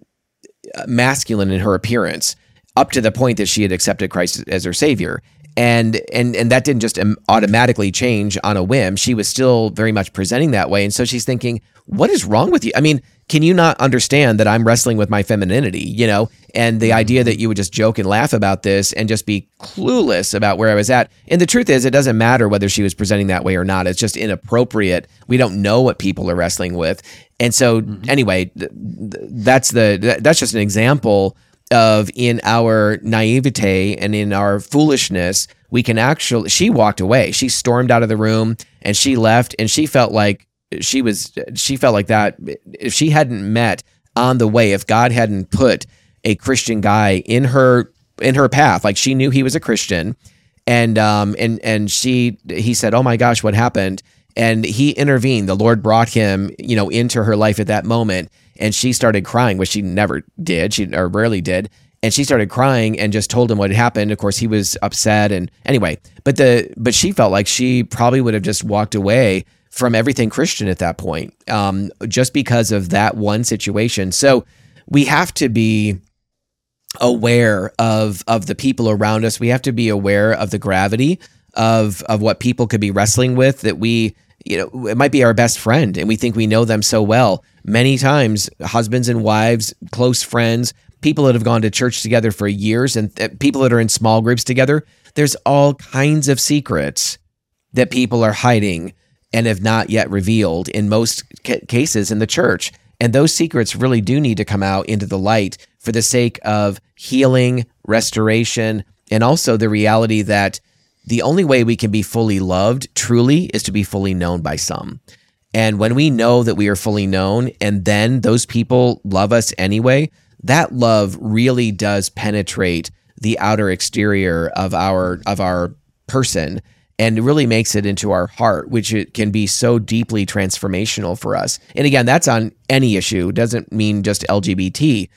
masculine in her appearance up to the point that she had accepted Christ as her savior and and and that didn't just automatically change on a whim. She was still very much presenting that way. And so she's thinking what is wrong with you? I mean can you not understand that i'm wrestling with my femininity you know? And the idea that you would just joke and laugh about this and just be clueless about where i was at. And the truth is it doesn't matter whether she was presenting that way or not. It's just inappropriate. We don't know what people are wrestling with. And so mm-hmm. anyway that's the that's just an example of in our naivete and in our foolishness, we can actually, she walked away. She stormed out of the room and she left and she felt like she was, she felt like that if she hadn't met on the way, if God hadn't put a Christian guy in her, in her path, like she knew he was a Christian and, um, and, and she, he said, Oh my gosh, what happened? And he intervened. The Lord brought him, you know, into her life at that moment and she started crying, which she never did, she or rarely did. And she started crying and just told him what had happened. Of course, he was upset. And anyway, but the but she felt like she probably would have just walked away from everything Christian at that point, um, just because of that one situation. So we have to be aware of of the people around us. We have to be aware of the gravity of of what people could be wrestling with. That we you know, it might be our best friend and we think we know them so well. Many times, husbands and wives, close friends, people that have gone to church together for years, and th- people that are in small groups together, there's all kinds of secrets that people are hiding and have not yet revealed in most ca- cases in the church. And those secrets really do need to come out into the light for the sake of healing, restoration, and also the reality that the only way we can be fully loved truly is to be fully known by some. And when we know that we are fully known and then those people love us anyway, that love really does penetrate the outer exterior of our of our person and really makes it into our heart, which it can be so deeply transformational for us. And again, that's on any issue. Doesn't mean just LGBT,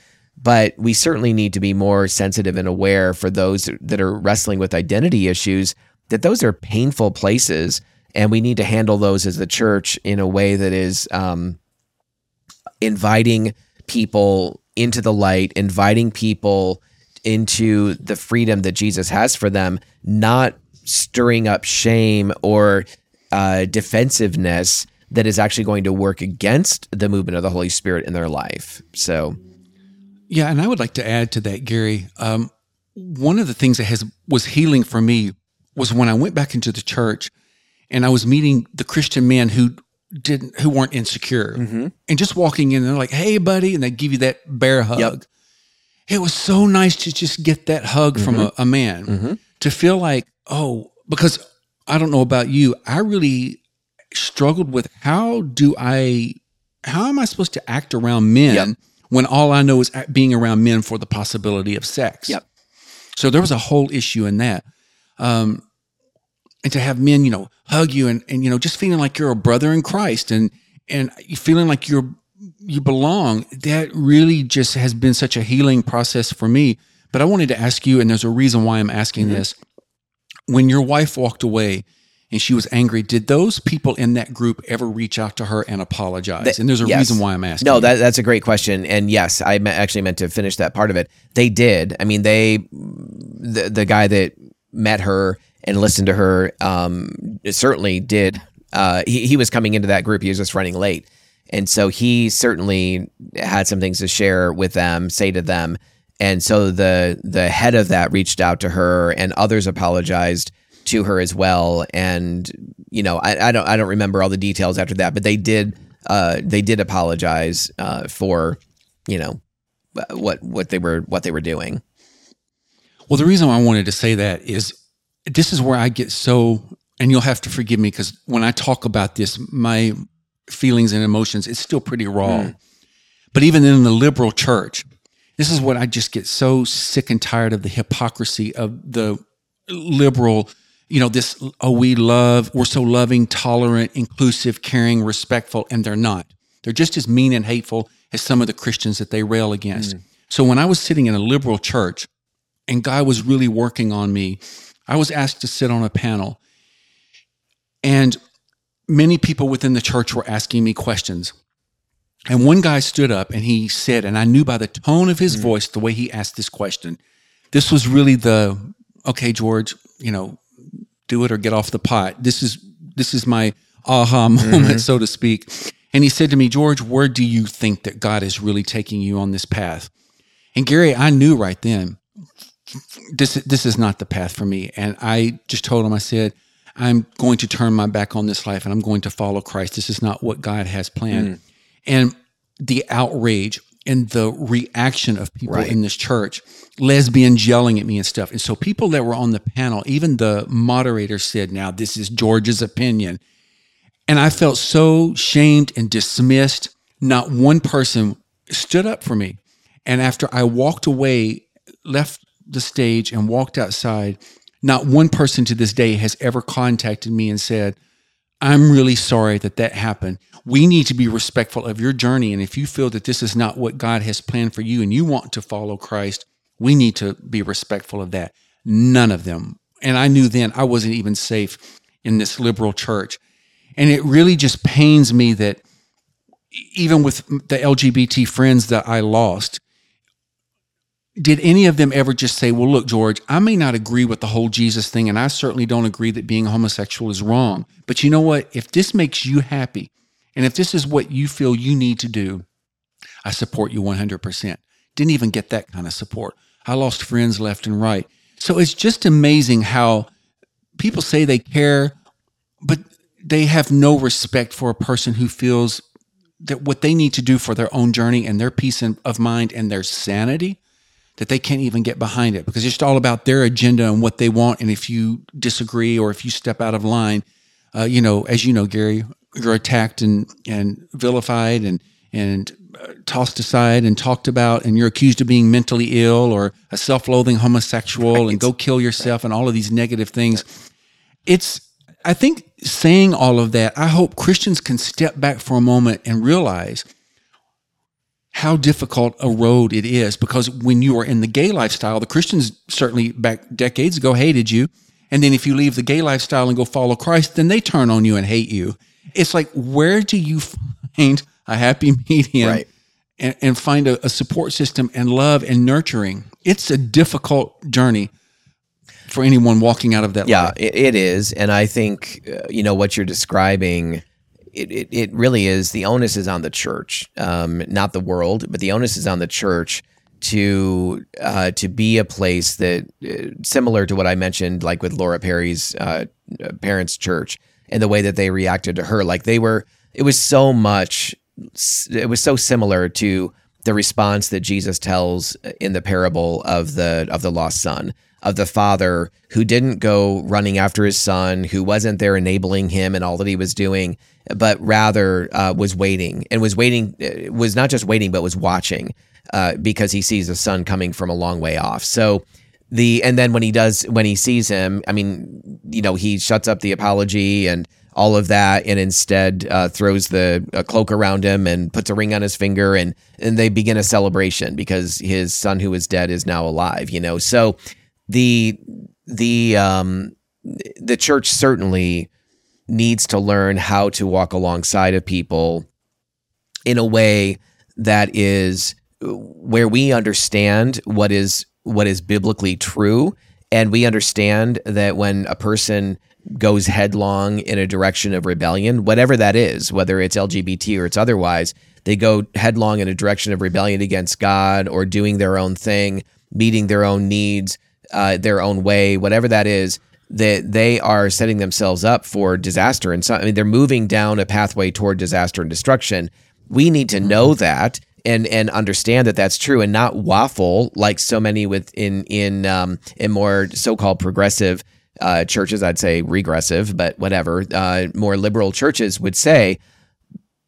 but we certainly need to be more sensitive and aware for those that are wrestling with identity issues that those are painful places and we need to handle those as the church in a way that is um, inviting people into the light inviting people into the freedom that jesus has for them not stirring up shame or uh, defensiveness that is actually going to work against the movement of the holy spirit in their life. So yeah, and I would like to add to that, Garry. Um, one of the things that has was healing for me was when I went back into the church and I was meeting the Christian men who didn't who weren't insecure mm-hmm. and just walking in they're like, "Hey, buddy," and they give you that bear hug. Yep. It was so nice to just get that hug mm-hmm. from a, a man mm-hmm. to feel like, oh, because I don't know about you, I really struggled with how do I, how am I supposed to act around men? Yep when all I know is being around men for the possibility of sex. Yep. So there was a whole issue in that. Um, and to have men, you know, hug you and, and, you know, just feeling like you're a brother in Christ and, and feeling like you're, you belong, that really just has been such a healing process for me. But I wanted to ask you, and there's a reason why I'm asking mm-hmm. this. When your wife walked away, and she was angry. Did those people in that group ever reach out to her and apologize? and there's a yes. reason why I'm asking. No, that, that's a great question. And yes, I actually meant to finish that part of it. They did. I mean, they, the, the guy that met her and listened to her, um, certainly did. Uh, he, he was coming into that group. He was just running late. And so he certainly had some things to share with them, say to them. And so the the head of that reached out to her and others apologized to her as well. And you know, I, I don't I don't remember all the details after that, but they did uh, they did apologize uh, for you know what what they were what they were doing. Well, the reason I wanted to say that is this is where I get so, and you'll have to forgive me because when I talk about this, my feelings and emotions, it's still pretty raw. Mm. But even in the liberal church, this is what I just get so sick and tired of the hypocrisy of the liberal you know, this, oh, we love, we're so loving, tolerant, inclusive, caring, respectful, and they're not. They're just as mean and hateful as some of the Christians that they rail against. Mm. So when I was sitting in a liberal church and God was really working on me, I was asked to sit on a panel. And many people within the church were asking me questions. And one guy stood up and he said, and I knew by the tone of his mm. voice, the way he asked this question, this was really the, okay, George, you know, do it or get off the pot. This is, this is my aha moment, so to speak. And he said to me, George, where do you think that God is really taking you on this path? And Garry, I knew right then, this, this is not the path for me. And I just told him, I said, I'm going to turn my back on this life and I'm going to follow Christ. This is not what God has planned. Mm. And the outrage and the reaction of people Right. in this church, lesbians yelling at me and stuff. And so people that were on the panel, even the moderator said, now this is George's opinion. And I felt so shamed and dismissed. Not one person stood up for me. And after I walked away, left the stage and walked outside, not one person to this day has ever contacted me and said, I'm really sorry that that happened. We need to be respectful of your journey. And if you feel that this is not what God has planned for you and you want to follow Christ, we need to be respectful of that. None of them. And I knew then I wasn't even safe in this liberal church. And it really just pains me that even with the LGBT friends that I lost, did any of them ever just say, Well, look, George, I may not agree with the whole Jesus thing, and I certainly don't agree that being homosexual is wrong. But you know what? If this makes you happy, and if this is what you feel you need to do, I support you 100%. Didn't even get that kind of support. I lost friends left and right. So it's just amazing how people say they care, but they have no respect for a person who feels that what they need to do for their own journey and their peace of mind and their sanity that they can't even get behind it because it's all about their agenda and what they want. And if you disagree or if you step out of line, uh, you know, as you know, Garry, you're attacked and and vilified and and tossed aside and talked about, and you're accused of being mentally ill or a self-loathing homosexual and go kill yourself and all of these negative things. It's I think saying all of that, I hope Christians can step back for a moment and realize how difficult a road it is because when you are in the gay lifestyle, the Christians certainly back decades ago hated you. And then if you leave the gay lifestyle and go follow Christ, then they turn on you and hate you. It's like, where do you find a happy medium Right. and, and find a, a support system and love and nurturing? It's a difficult journey for anyone walking out of that Yeah, it, it is, and I think uh, you know what you're describing. It, it it really is. The onus is on the church, um, not the world, but the onus is on the church to uh, to be a place that uh, similar to what I mentioned, like with Laura Perry's uh, parents' church, and the way that they reacted to her. Like they were, it was so much. It was so similar to the response that Jesus tells in the parable of the of the lost son of the father who didn't go running after his son who wasn't there enabling him and all that he was doing but rather uh, was waiting and was waiting uh, was not just waiting but was watching uh, because he sees the son coming from a long way off. So the and then when he does when he sees him i mean you know he shuts up the apology and all of that and instead uh, throws the a cloak around him and puts a ring on his finger and and they begin a celebration because his son who was dead is now alive you know? So the the um the church certainly needs to learn how to walk alongside of people in a way that is where we understand what is what is biblically true and we understand that when a person goes headlong in a direction of rebellion whatever that is whether it's lgbt or it's otherwise they go headlong in a direction of rebellion against god or doing their own thing meeting their own needs uh, their own way whatever that is that they are setting themselves up for disaster. And so I mean they're moving down a pathway toward disaster and destruction. We need to know that and and understand that that's true and not waffle like so many within in um in more so-called progressive uh, churches I'd say regressive but whatever uh, more liberal churches would say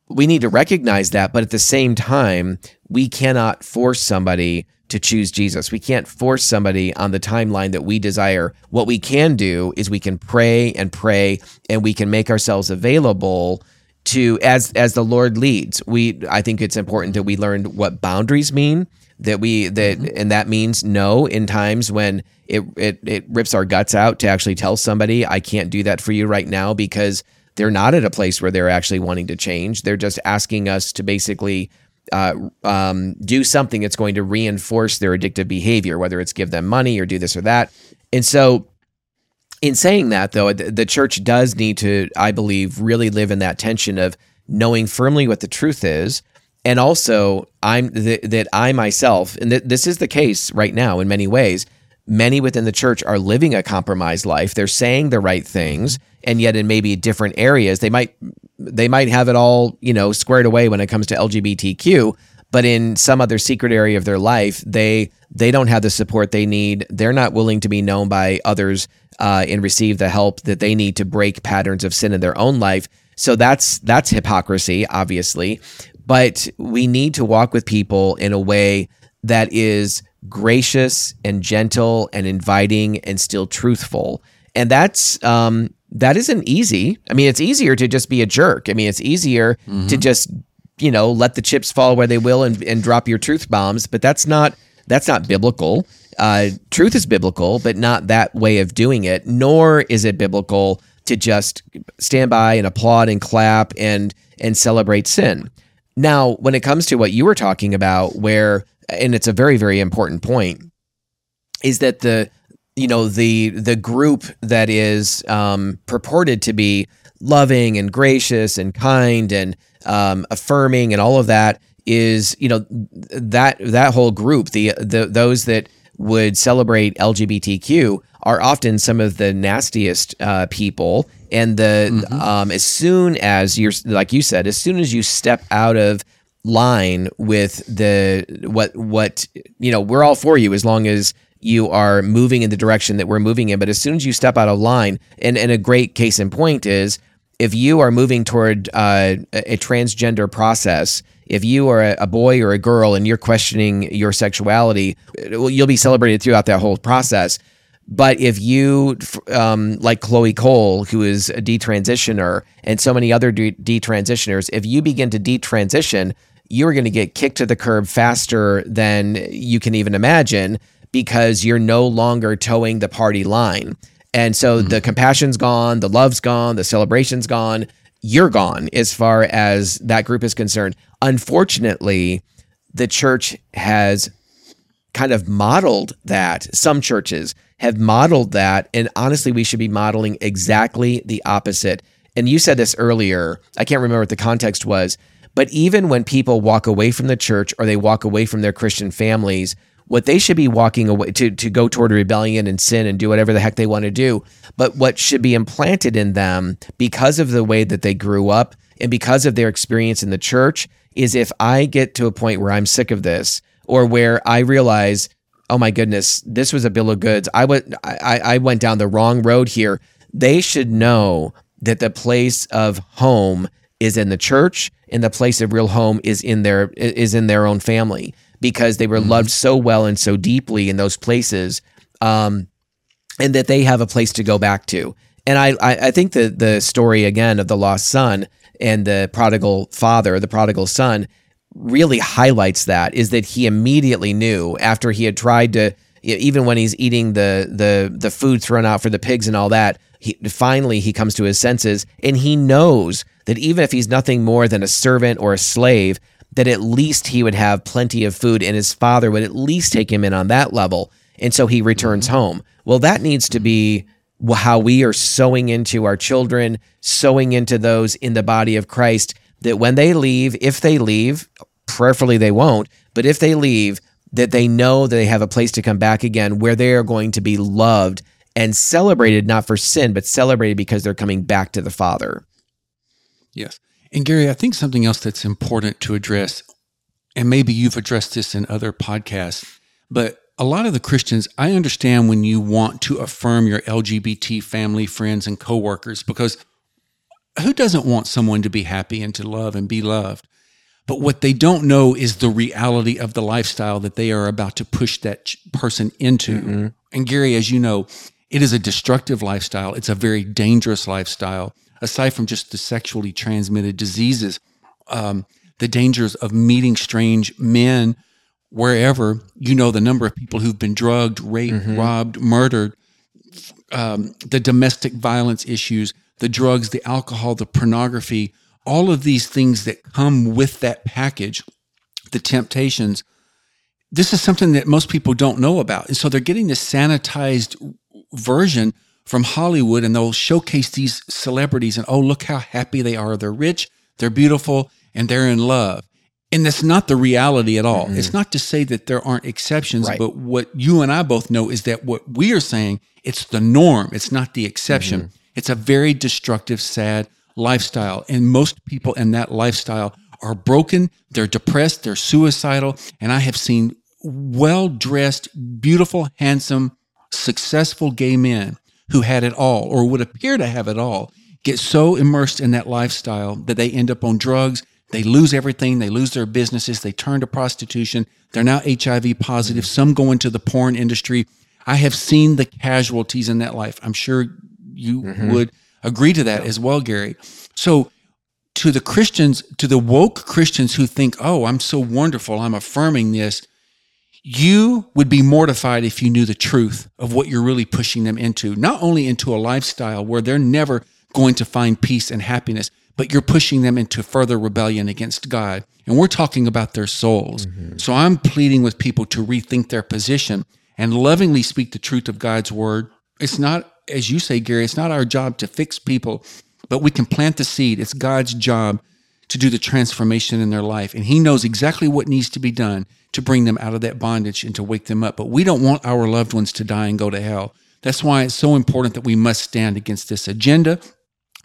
we need to recognize that but at the same time we cannot force somebody to choose Jesus. We can't force somebody on the timeline that we desire. What we can do is we can pray and pray and we can make ourselves available to as as the Lord leads. We I think it's important that we learn what boundaries mean. That we that mm-hmm. and that means no in times when it, it it rips our guts out to actually tell somebody I can't do that for you right now because they're not at a place where they're actually wanting to change. They're just asking us to basically uh, um, do something that's going to reinforce their addictive behavior, whether it's give them money or do this or that. And so, in saying that, though, the church does need to, I believe, really live in that tension of knowing firmly what the truth is. And also, I'm th- that I myself, and th- this is the case right now in many ways, many within the church are living a compromised life. They're saying the right things, and yet in maybe different areas, they might they might have it all you know squared away when it comes to LGBTQ, but in some other secret area of their life, they they don't have the support they need. They're not willing to be known by others uh, and receive the help that they need to break patterns of sin in their own life. So that's that's hypocrisy, obviously. But we need to walk with people in a way that is gracious and gentle and inviting and still truthful. And that's um, that isn't easy. I mean, it's easier to just be a jerk. I mean, it's easier mm-hmm. to just you know let the chips fall where they will and, and drop your truth bombs. But that's not that's not biblical. Uh, truth is biblical, but not that way of doing it. Nor is it biblical to just stand by and applaud and clap and and celebrate sin. Now, when it comes to what you were talking about, where and it's a very very important point is that the you know the the group that is um, purported to be loving and gracious and kind and um, affirming and all of that is you know that that whole group the the those that would celebrate LGBTQ are often some of the nastiest uh, people and the mm-hmm. um, as soon as you're like you said as soon as you step out of line with the what what you know we're all for you as long as you are moving in the direction that we're moving in but as soon as you step out of line and, and a great case in point is if you are moving toward uh, a transgender process if you are a boy or a girl and you're questioning your sexuality you'll be celebrated throughout that whole process but if you, um, like Chloe Cole, who is a detransitioner, and so many other detransitioners, if you begin to detransition, you're going to get kicked to the curb faster than you can even imagine because you're no longer toeing the party line. And so mm-hmm. the compassion's gone, the love's gone, the celebration's gone, you're gone as far as that group is concerned. Unfortunately, the church has kind of modeled that. Some churches have modeled that. And honestly, we should be modeling exactly the opposite. And you said this earlier. I can't remember what the context was, but even when people walk away from the church or they walk away from their Christian families, what they should be walking away to, to go toward rebellion and sin and do whatever the heck they want to do. But what should be implanted in them because of the way that they grew up and because of their experience in the church is if I get to a point where I'm sick of this or where I realize, oh my goodness, this was a bill of goods. I went, I, I went down the wrong road here. They should know that the place of home is in the church and the place of real home is in their is in their own family because they were mm-hmm. loved so well and so deeply in those places um, and that they have a place to go back to and I, I think the the story again of the lost son and the prodigal father the prodigal son really highlights that is that he immediately knew after he had tried to even when he's eating the the the food thrown out for the pigs and all that he finally he comes to his senses and he knows that even if he's nothing more than a servant or a slave, that at least he would have plenty of food and his father would at least take him in on that level. And so he returns mm-hmm. home. Well, that needs to be how we are sowing into our children, sowing into those in the body of Christ, that when they leave, if they leave, prayerfully they won't, but if they leave, that they know that they have a place to come back again where they are going to be loved and celebrated not for sin, but celebrated because they're coming back to the Father. Yes. And Garry, I think something else that's important to address, and maybe you've addressed this in other podcasts, but a lot of the Christians, I understand when you want to affirm your LGBT family, friends, and coworkers, because who doesn't want someone to be happy and to love and be loved? But what they don't know is the reality of the lifestyle that they are about to push that person into. Mm-hmm. And Garry, as you know, it is a destructive lifestyle. It's a very dangerous lifestyle. Aside from just the sexually transmitted diseases, um, the dangers of meeting strange men wherever. You know the number of people who've been drugged, raped, robbed, murdered, um, the domestic violence issues, the drugs, the alcohol, the pornography, all of these things that come with that package, the temptations. This is something that most people don't know about. And so they're getting this sanitized version from Hollywood and they'll showcase these celebrities and oh, look how happy they are. They're rich, they're beautiful, and they're in love. And that's not the reality at all. It's not to say that there aren't exceptions, Right. but what you and I both know is that what we are saying, it's the norm. It's not the exception. Mm-hmm. It's a very destructive, sad lifestyle. And most people in that lifestyle are broken, they're depressed, they're suicidal. And I have seen well dressed, beautiful, handsome, successful gay men who had it all or would appear to have it all get so immersed in that lifestyle that they end up on drugs. They lose everything. They lose their businesses. They turn to prostitution. They're now HIV positive. Some go into the porn industry. I have seen the casualties in that life. I'm sure you mm-hmm. would agree to that as well, Garry. So, to the Christians, to the woke Christians who think, oh, I'm so wonderful, I'm affirming this, you would be mortified if you knew the truth of what you're really pushing them into, not only into a lifestyle where they're never going to find peace and happiness, but you're pushing them into further rebellion against God. And we're talking about their souls. Mm-hmm. So I'm pleading with people to rethink their position and lovingly speak the truth of God's word. It's not, as you say, Garry, it's not our job to fix people, but we can plant the seed. It's God's job to do the transformation in their life. And He knows exactly what needs to be done to bring them out of that bondage and to wake them up. But we don't want our loved ones to die and go to hell. That's why it's so important that we must stand against this agenda,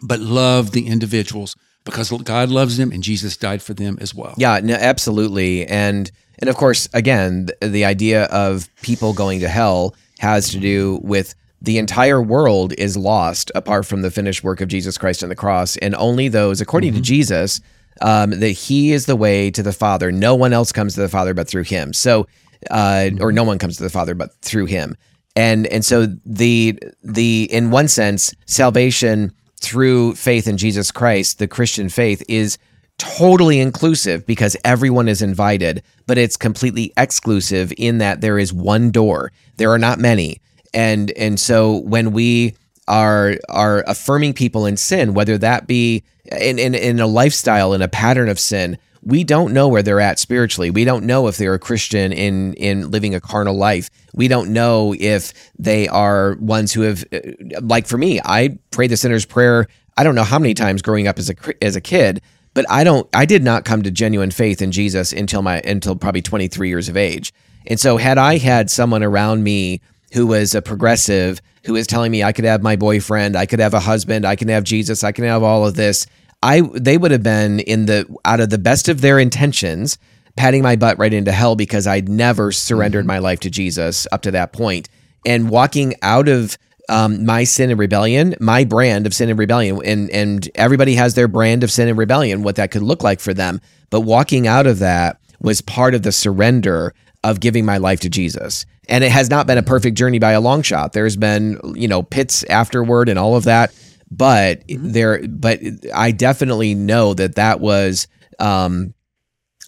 but love the individuals because God loves them and Jesus died for them as well. Yeah, no, absolutely. And and of course, again, the, the idea of people going to hell has to do with the entire world is lost apart from the finished work of Jesus Christ on the cross, and only those, according to Jesus, um, that He is the way to the Father. No one else comes to the Father but through Him. So, uh, or no one comes to the Father but through Him. And and so the the in one sense, salvation through faith in Jesus Christ, the Christian faith, is totally inclusive because everyone is invited, but it's completely exclusive in that there is one door. There are not many. And and so when we are are affirming people in sin, whether that be in, in, in a lifestyle, in a pattern of sin, we don't know where they're at spiritually. We don't know if they're a Christian in in living a carnal life. We don't know if they are ones who have, uh, like for me, I prayed the sinner's prayer. I don't know how many times growing up as a as a kid, but I don't. I did not come to genuine faith in Jesus until my until probably 23 years of age. And so, had I had someone around me who was a progressive, who was telling me I could have my boyfriend, I could have a husband, I can have Jesus, I can have all of this. I they would have been in the out of the best of their intentions, patting my butt right into hell because I'd never surrendered my life to Jesus up to that point, and walking out of um, my sin and rebellion, my brand of sin and rebellion, and and everybody has their brand of sin and rebellion, what that could look like for them. But walking out of that was part of the surrender of giving my life to Jesus. And it has not been a perfect journey by a long shot. There's been, you know, pits afterward and all of that. But there, but I definitely know that that was um,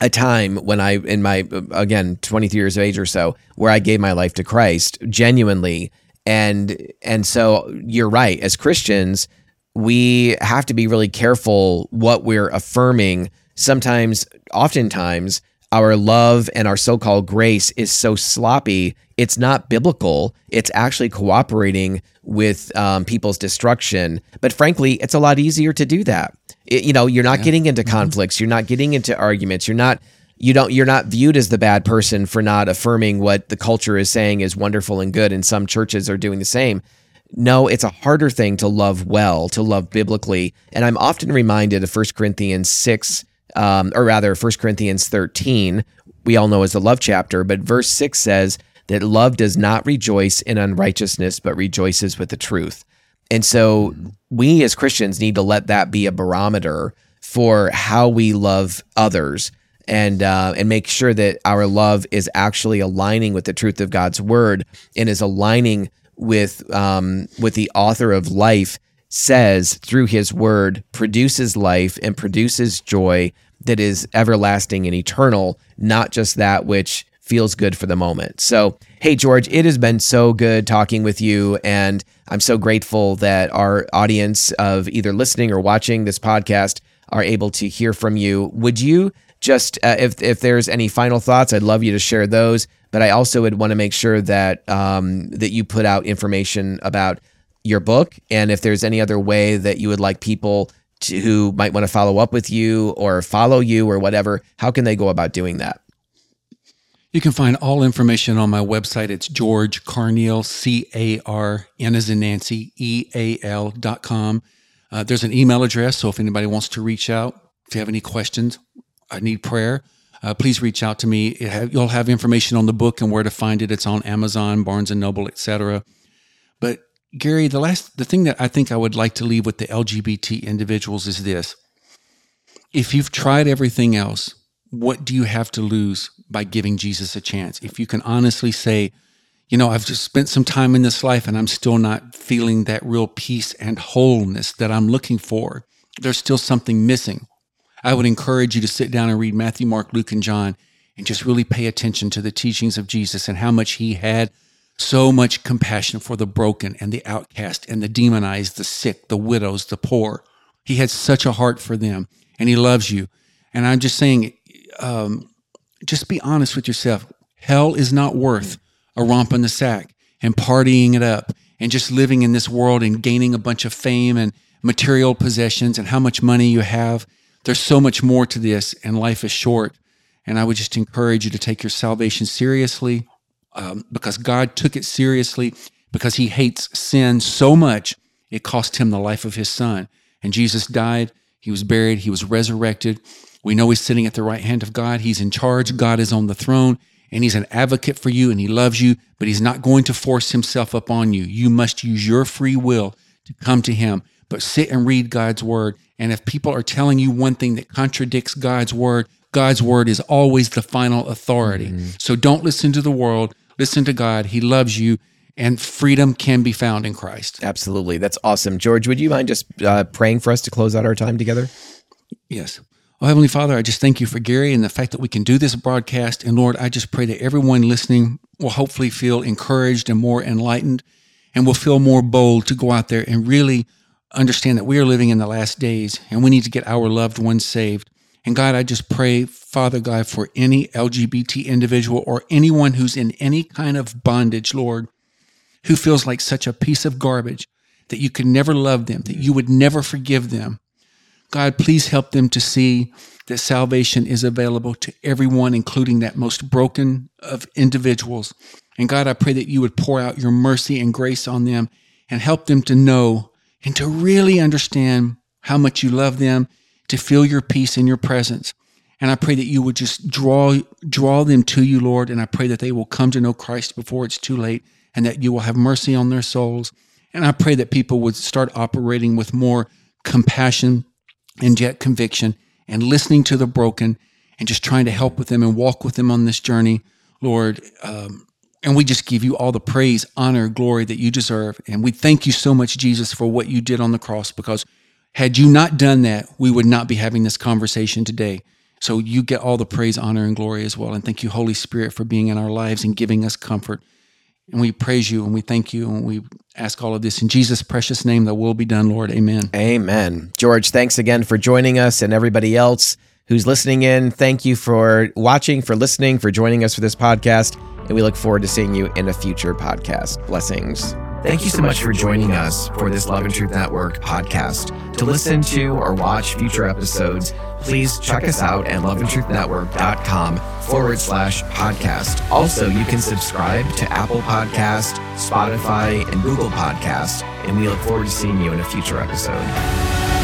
a time when I, in my, again, 23 years of age or so, where I gave my life to Christ genuinely. And, and so you're right. As Christians, we have to be really careful what we're affirming. Sometimes, oftentimes, our love and our so called grace is so sloppy, it's not biblical. It's actually cooperating with um, people's destruction. But frankly, it's a lot easier to do that. It- you know, you're not getting into conflicts, you're not getting into arguments, you're not. You don't. You're not viewed as the bad person for not affirming what the culture is saying is wonderful and good, and some churches are doing the same. No, it's a harder thing to love well, to love biblically. And I'm often reminded of 1 Corinthians 6, um, or rather 1 Corinthians 13, we all know as the love chapter, but verse 6 says that love does not rejoice in unrighteousness, but rejoices with the truth. And so we as Christians need to let that be a barometer for how we love others and uh, and make sure that our love is actually aligning with the truth of God's word and is aligning with um, with the author of life says through his word produces life and produces joy that is everlasting and eternal, not just that which feels good for the moment. So, hey, George, it has been so good talking with you. And I'm so grateful that our audience of either listening or watching this podcast are able to hear from you. Would you just, uh, if, if there's any final thoughts, I'd love you to share those. But I also would want to make sure that um, that you put out information about your book, and if there's any other way that you would like people to, who might want to follow up with you or follow you or whatever, how can they go about doing that? You can find all information on my website. It's George Carneal, C A R N as in Nancy, E A L dot com. Uh, there's an email address. So if anybody wants to reach out, if you have any questions, I need prayer, uh, please reach out to me. Have, you'll have information on the book and where to find it. It's on Amazon, Barnes and Noble, etc. But Garry, the last, the thing that I think I would like to leave with the LGBT individuals is this: if you've tried everything else, what do you have to lose by giving Jesus a chance? If you can honestly say, you know, I've just spent some time in this life and I'm still not feeling that real peace and wholeness that I'm looking for. There's still something missing. I would encourage you to sit down and read Matthew, Mark, Luke, and John and just really pay attention to the teachings of Jesus and how much he had so much compassion for the broken and the outcast and the demonized, the sick, the widows, the poor. He had such a heart for them and he loves you. And I'm just saying, um, just be honest with yourself. Hell is not worth a romp in the sack and partying it up and just living in this world and gaining a bunch of fame and material possessions and how much money you have there's so much more to this, and life is short. And I would just encourage you to take your salvation seriously um, because God took it seriously because he hates sin so much, it cost him the life of his son. And Jesus died, he was buried, he was resurrected. We know he's sitting at the right hand of God. He's in charge. God is on the throne and he's an advocate for you and he loves you, but he's not going to force himself upon you. You must use your free will to come to him. But sit and read God's word and if people are telling you one thing that contradicts God's word, God's word is always the final authority. Mm-hmm. So don't listen to the world, listen to God. He loves you, and freedom can be found in Christ. Absolutely. That's awesome. George, would you mind just uh, praying for us to close out our time together? Yes. Oh, Heavenly Father, I just thank you for Garry and the fact that we can do this broadcast. And Lord, I just pray that everyone listening will hopefully feel encouraged and more enlightened and will feel more bold to go out there and really understand that we are living in the last days and we need to get our loved ones saved. And God, I just pray, Father God, for any LGBT individual or anyone who's in any kind of bondage, Lord, who feels like such a piece of garbage that you could never love them, that you would never forgive them. God, please help them to see that salvation is available to everyone, including that most broken of individuals. And God, I pray that you would pour out your mercy and grace on them and help them to know and to really understand how much you love them, to feel your peace in your presence. And I pray that you would just draw draw them to you, Lord, and I pray that they will come to know Christ before it's too late and that you will have mercy on their souls. And I pray that people would start operating with more compassion and yet conviction and listening to the broken and just trying to help with them and walk with them on this journey, Lord. Um, and we just give you all the praise, honor, glory that you deserve. And we thank you so much, Jesus, for what you did on the cross, because had you not done that, we would not be having this conversation today. So you get all the praise, honor, and glory as well. And thank you, Holy Spirit, for being in our lives and giving us comfort. And we praise you and we thank you and we ask all of this in Jesus' precious name that will be done, Lord. Amen. Amen. George, thanks again for joining us and everybody else who's listening in. Thank you for watching, for listening, for joining us for this podcast and we look forward to seeing you in a future podcast. Blessings. Thank you so much for joining us for this Love and Truth Network podcast. To listen to or watch future episodes, please check us out at loveandtruthnetwork.com forward slash podcast. Also, you can subscribe to Apple Podcast, Spotify, and Google Podcast, and we look forward to seeing you in a future episode.